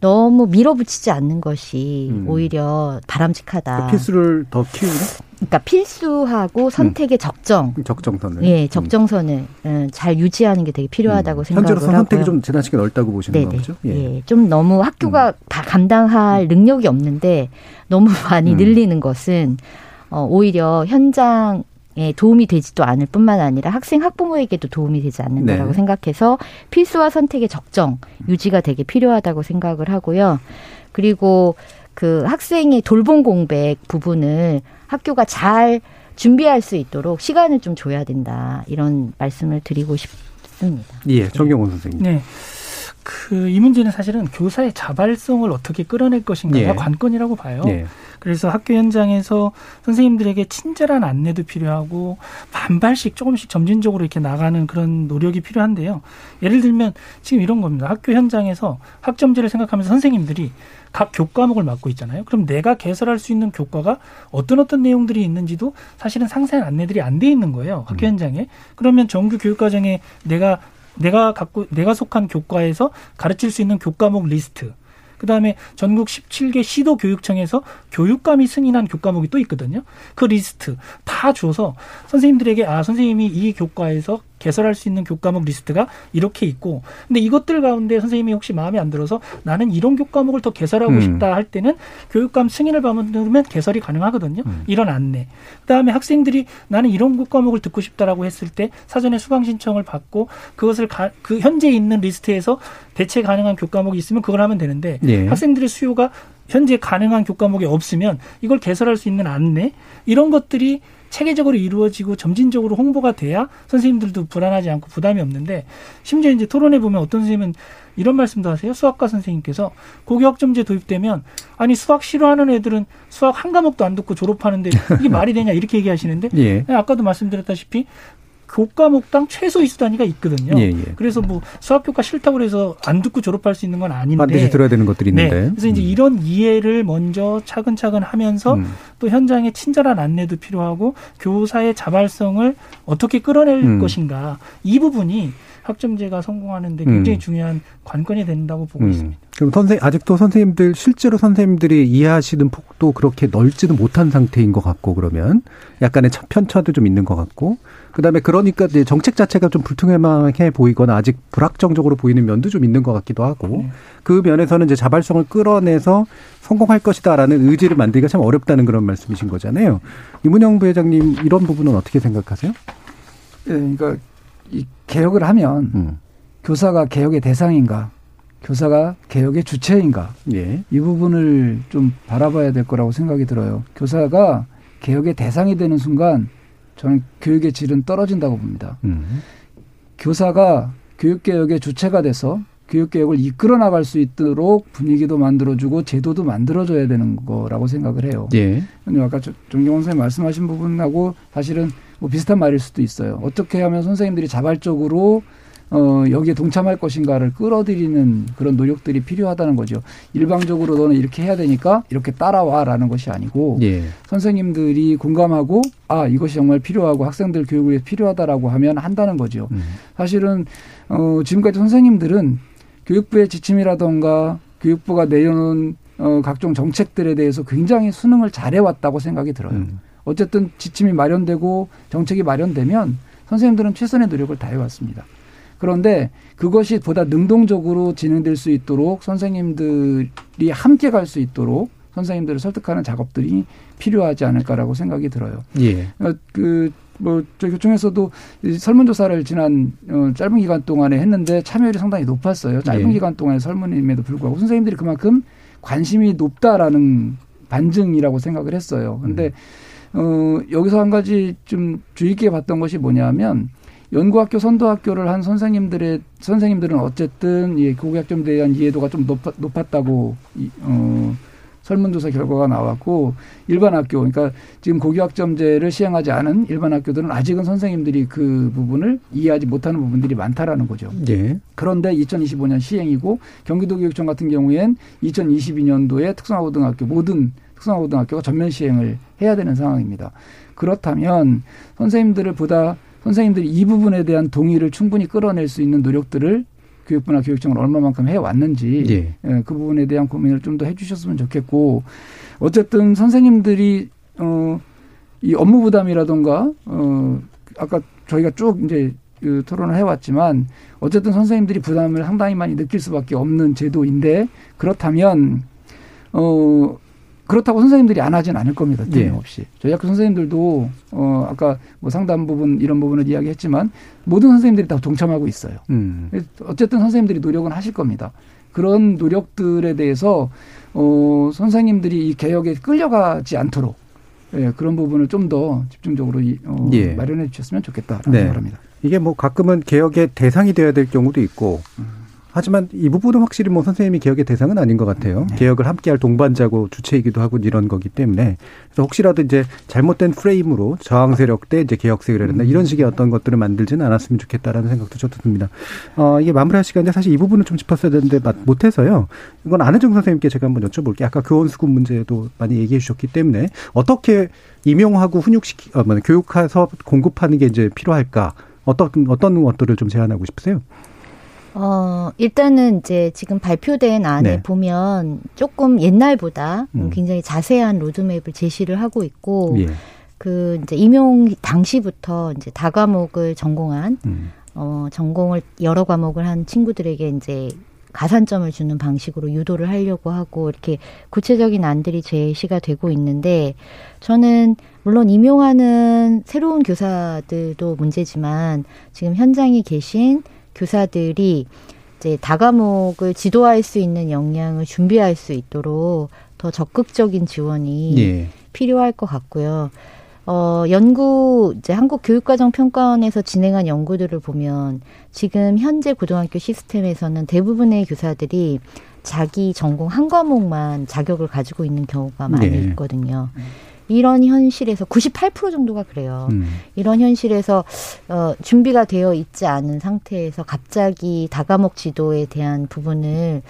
너무 밀어붙이지 않는 것이 음. 오히려 바람직하다. 그러니까 필수를 더 키우는 그러니까 필수하고 선택의 적정. 적정선을. 예, 적정선을 음. 잘 유지하는 게 되게 필요하다고 생각을 현재로서. 선택이 좀 지나치게 넓다고 보시는. 거죠? 예. 좀 너무 학교가 다 감당할 능력이 없는데 너무 많이 음. 늘리는 것은 어, 오히려 현장 에 도움이 되지도 않을 뿐만 아니라 학생 학부모에게도 도움이 되지 않는다라고 네. 생각해서 필수와 선택의 적정 유지가 되게 필요하다고 생각을 하고요. 그리고 그 학생의 돌봄 공백 부분을 학교가 잘 준비할 수 있도록 시간을 좀 줘야 된다. 이런 말씀을 드리고 싶습니다. 예, 정경원 선생님. 네. 그 이 문제는 사실은 교사의 자발성을 어떻게 끌어낼 것인가가 예. 관건이라고 봐요. 예. 그래서 학교 현장에서 선생님들에게 친절한 안내도 필요하고 반발씩 조금씩 점진적으로 이렇게 나가는 그런 노력이 필요한데요. 예를 들면 지금 이런 겁니다. 학교 현장에서 학점제를 생각하면서 선생님들이 각 교과목을 맡고 있잖아요. 그럼 내가 개설할 수 있는 교과가 어떤 어떤 내용들이 있는지도 사실은 상세한 안내들이 안 돼 있는 거예요. 학교 현장에. 그러면 정규 교육과정에 내가 내가 갖고 내가 속한 교과에서 가르칠 수 있는 교과목 리스트 그다음에 전국 17개 시도 교육청에서 교육감이 승인한 교과목이 또 있거든요. 그 리스트 다 줘서 선생님들에게 아 선생님이 이 교과에서 개설할 수 있는 교과목 리스트가 이렇게 있고 근데 이것들 가운데 선생님이 혹시 마음에 안 들어서 나는 이런 교과목을 더 개설하고 음. 싶다 할 때는 교육감 승인을 받으면 개설이 가능하거든요. 이런 안내. 그다음에 학생들이 나는 이런 교과목을 듣고 싶다라고 했을 때 사전에 수강 신청을 받고 그것을 가, 그 현재 있는 리스트에서 대체 가능한 교과목이 있으면 그걸 하면 되는데 예. 학생들의 수요가 현재 가능한 교과목이 없으면 이걸 개설할 수 있는 안내 이런 것들이 체계적으로 이루어지고 점진적으로 홍보가 돼야 선생님들도 불안하지 않고 부담이 없는데 심지어 이제 토론에 보면 어떤 선생님은 이런 말씀도 하세요. 수학과 선생님께서 고교학점제 도입되면 아니 수학 싫어하는 애들은 수학 한 과목도 안 듣고 졸업하는데 이게 말이 되냐 이렇게 얘기하시는데 예. 아까도 말씀드렸다시피 교과목당 최소 이수 단위가 있거든요. 예, 예. 그래서 뭐 수학 교과 싫다고 해서 안 듣고 졸업할 수 있는 건 아닌데 반드시 들어야 되는 것들이 네. 있는데. 그래서 이제 이런 이해를 먼저 차근차근 하면서 음. 또 현장에 친절한 안내도 필요하고 교사의 자발성을 어떻게 끌어낼 음. 것인가 이 부분이 학점제가 성공하는데 굉장히 음. 중요한 관건이 된다고 보고 음. 있습니다. 그럼 선생 아직도 선생님들 실제로 선생님들이 이해하시는 폭도 그렇게 넓지는 못한 상태인 것 같고 그러면 약간의 차- 편차도 좀 있는 것 같고 그다음에 그러니까 이제 정책 자체가 좀 불투명해 보이거나 아직 불확정적으로 보이는 면도 좀 있는 것 같기도 하고 그 면에서는 이제 자발성을 끌어내서 성공할 것이다라는 의지를 만들기가 참 어렵다는 그런 말씀이신 거잖아요. 이문영 부회장님 이런 부분은 어떻게 생각하세요? 예, 그러니까 이 개혁을 하면 음. 교사가 개혁의 대상인가, 교사가 개혁의 주체인가 예. 이 부분을 좀 바라봐야 될 거라고 생각이 들어요. 교사가 개혁의 대상이 되는 순간 저는 교육의 질은 떨어진다고 봅니다. 음. 교사가 교육개혁의 주체가 돼서 교육개혁을 이끌어 나갈 수 있도록 분위기도 만들어주고 제도도 만들어줘야 되는 거라고 생각을 해요. 예. 아까 저- 정경원 선생님 말씀하신 부분하고 사실은 뭐 비슷한 말일 수도 있어요. 어떻게 하면 선생님들이 자발적으로 어, 여기에 동참할 것인가를 끌어들이는 그런 노력들이 필요하다는 거죠. 일방적으로 너는 이렇게 해야 되니까 이렇게 따라와라는 것이 아니고 예. 선생님들이 공감하고 아 이것이 정말 필요하고 학생들 교육을 위해 필요하다라고 하면 한다는 거죠. 음. 사실은 어, 지금까지 선생님들은 교육부의 지침이라던가 교육부가 내려놓은 어, 각종 정책들에 대해서 굉장히 수능을 잘해왔다고 생각이 들어요. 음. 어쨌든 지침이 마련되고 정책이 마련되면 선생님들은 최선의 노력을 다해왔습니다. 그런데 그것이 보다 능동적으로 진행될 수 있도록 선생님들이 함께 갈 수 있도록 선생님들을 설득하는 작업들이 필요하지 않을까라고 생각이 들어요. 예. 그, 뭐, 저희 교총에서도 이 설문조사를 지난 어, 짧은 기간 동안에 했는데 참여율이 상당히 높았어요. 짧은 예. 기간 동안의 설문임에도 불구하고 선생님들이 그만큼 관심이 높다라는 반증이라고 생각을 했어요. 근데, 어, 여기서 한 가지 좀 주의 깊게 봤던 것이 뭐냐면 연구학교 선도학교를 한 선생님들의 선생님들은 어쨌든 이 고교학점에 대한 이해도가 좀 높았, 높았다고 이, 어, 설문조사 결과가 나왔고 일반 학교 그러니까 지금 고교학점제를 시행하지 않은 일반 학교들은 아직은 선생님들이 그 부분을 이해하지 못하는 부분들이 많다라는 거죠. 예. 그런데 2025년 시행이고 경기도교육청 같은 경우엔 2022년도에 특성화고등학교 모든 특성화고등학교가 전면 시행을 해야 되는 상황입니다. 그렇다면 선생님들을 보다 선생님들이 이 부분에 대한 동의를 충분히 끌어낼 수 있는 노력들을 교육부나 교육청을 얼마만큼 해왔는지 예. 예, 그 부분에 대한 고민을 좀 더 해주셨으면 좋겠고 어쨌든 선생님들이 어, 이 업무 부담이라던가 어, 아까 저희가 쭉 이제 그 토론을 해왔지만 어쨌든 선생님들이 부담을 상당히 많이 느낄 수밖에 없는 제도인데 그렇다면 어 그렇다고 선생님들이 안 하진 않을 겁니다. 예. 틀림없이. 저희 학교 선생님들도 어 아까 뭐 상담 부분 이런 부분을 이야기했지만 모든 선생님들이 다 동참하고 있어요. 음. 어쨌든 선생님들이 노력은 하실 겁니다. 그런 노력들에 대해서 어 선생님들이 이 개혁에 끌려가지 않도록 예, 그런 부분을 좀 더 집중적으로 이, 어, 예. 마련해 주셨으면 좋겠다라는 네. 합니다. 이게 뭐 가끔은 개혁의 대상이 되어야 될 경우도 있고 하지만 이 부분은 확실히 뭐 선생님이 개혁의 대상은 아닌 것 같아요. 개혁을 함께할 동반자고 주체이기도 하고 이런 거기 때문에 그래서 혹시라도 이제 잘못된 프레임으로 저항 세력 때 이제 개혁 한다 이런 식의 어떤 것들을 만들지는 않았으면 좋겠다라는 생각도 저도 듭니다. 어, 이게 마무리할 시간인데 사실 이 부분은 좀 짚었어야 되는데 마- 못해서요. 이건 안혜정 선생님께 제가 한번 여쭤볼게요. 아까 교원 수급 문제도 많이 얘기해 주셨기 때문에 어떻게 임용하고 훈육시키, 어, 뭐, 교육해서 공급하는 게 이제 필요할까? 어떤 어떤 것들을 좀 제안하고 싶으세요? 어, 일단은 이제 지금 발표된 안에 네. 보면 조금 옛날보다 음. 굉장히 자세한 로드맵을 제시를 하고 있고 예. 그 이제 임용 당시부터 이제 다과목을 전공한 음. 어, 전공을 여러 과목을 한 친구들에게 이제 가산점을 주는 방식으로 유도를 하려고 하고 이렇게 구체적인 안들이 제시가 되고 있는데 저는 물론 임용하는 새로운 교사들도 문제지만 지금 현장에 계신 교사들이 이제 다과목을 지도할 수 있는 역량을 준비할 수 있도록 더 적극적인 지원이 예. 필요할 것 같고요. 어, 연구, 이제 한국교육과정평가원에서 진행한 연구들을 보면 지금 현재 고등학교 시스템에서는 대부분의 교사들이 자기 전공 한 과목만 자격을 가지고 있는 경우가 많이 네. 있거든요. 이런 현실에서 98% 정도가 그래요. 음. 이런 현실에서 어, 준비가 되어 있지 않은 상태에서 갑자기 다과목 지도에 대한 부분을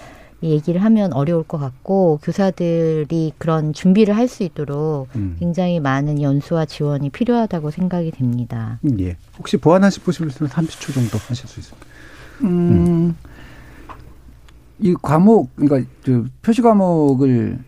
얘기를 하면 어려울 것 같고 교사들이 그런 준비를 할 수 있도록 음. 굉장히 많은 연수와 지원이 필요하다고 생각이 됩니다. 예. 혹시 보완하실 보시면 30초 정도 하실 수 있습니다. 음, 이 과목, 그러니까 저 표시 과목을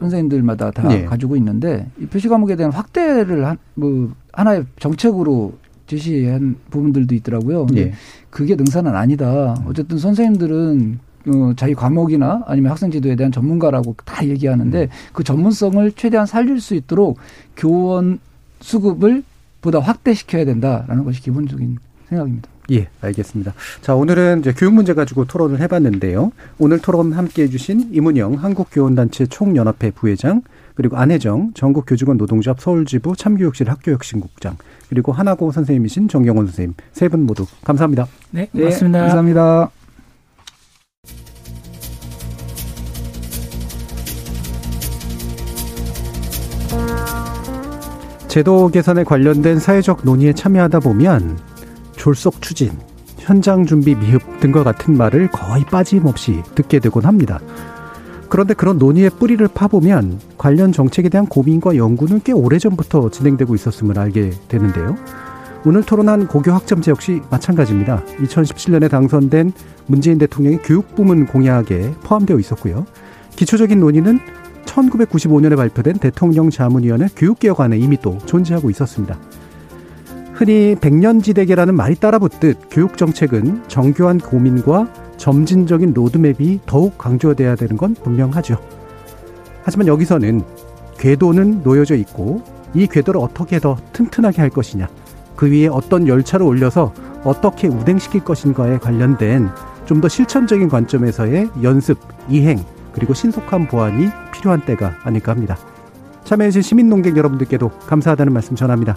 선생님들마다 다 네. 가지고 있는데 이 표시 과목에 대한 확대를 한, 뭐 하나의 정책으로 제시한 부분들도 있더라고요. 예. 그게 능사는 아니다. 어쨌든 선생님들은 어, 자기 과목이나 아니면 학생 지도에 대한 전문가라고 다 얘기하는데 그 전문성을 최대한 살릴 수 있도록 교원 수급을 보다 확대시켜야 된다라는 것이 기본적인 생각입니다. 예, 알겠습니다. 자, 오늘은 이제 교육 문제 가지고 토론을 해봤는데요. 오늘 토론 함께 해주신 이문영 한국교원단체 총연합회 부회장, 그리고 안혜정 전국교직원 노동조합 서울지부 참교육실 학교혁신국장, 그리고 하나고 선생님이신 정경원 선생님 세 분 모두 감사합니다. 네, 네, 고맙습니다. 감사합니다. 제도 개선에 관련된 사회적 논의에 참여하다 보면 졸속 추진, 현장 준비 미흡 등과 같은 말을 거의 빠짐없이 듣게 되곤 합니다. 그런데 그런 논의의 뿌리를 파보면 관련 정책에 대한 고민과 연구는 꽤 오래전부터 진행되고 있었음을 알게 되는데요. 오늘 토론한 고교 학점제 역시 마찬가지입니다. 2017년에 당선된 문재인 대통령의 교육 부문 공약에 포함되어 있었고요. 기초적인 논의는 1995년에 발표된 대통령 자문위원회 교육개혁안에 이미 또 존재하고 있었습니다. 흔히 백년지대계라는 말이 따라붙듯 교육 정책은 정교한 고민과 점진적인 로드맵이 더욱 강조돼야 되는 건 분명하죠. 하지만 여기서는 궤도는 놓여져 있고 이 궤도를 어떻게 더 튼튼하게 할 것이냐, 그 위에 어떤 열차를 올려서 어떻게 운행시킬 것인가에 관련된 좀 더 실천적인 관점에서의 연습, 이행, 그리고 신속한 보완이 필요한 때가 아닐까 합니다. 참여해주신 시민농객 여러분들께도 감사하다는 말씀 전합니다.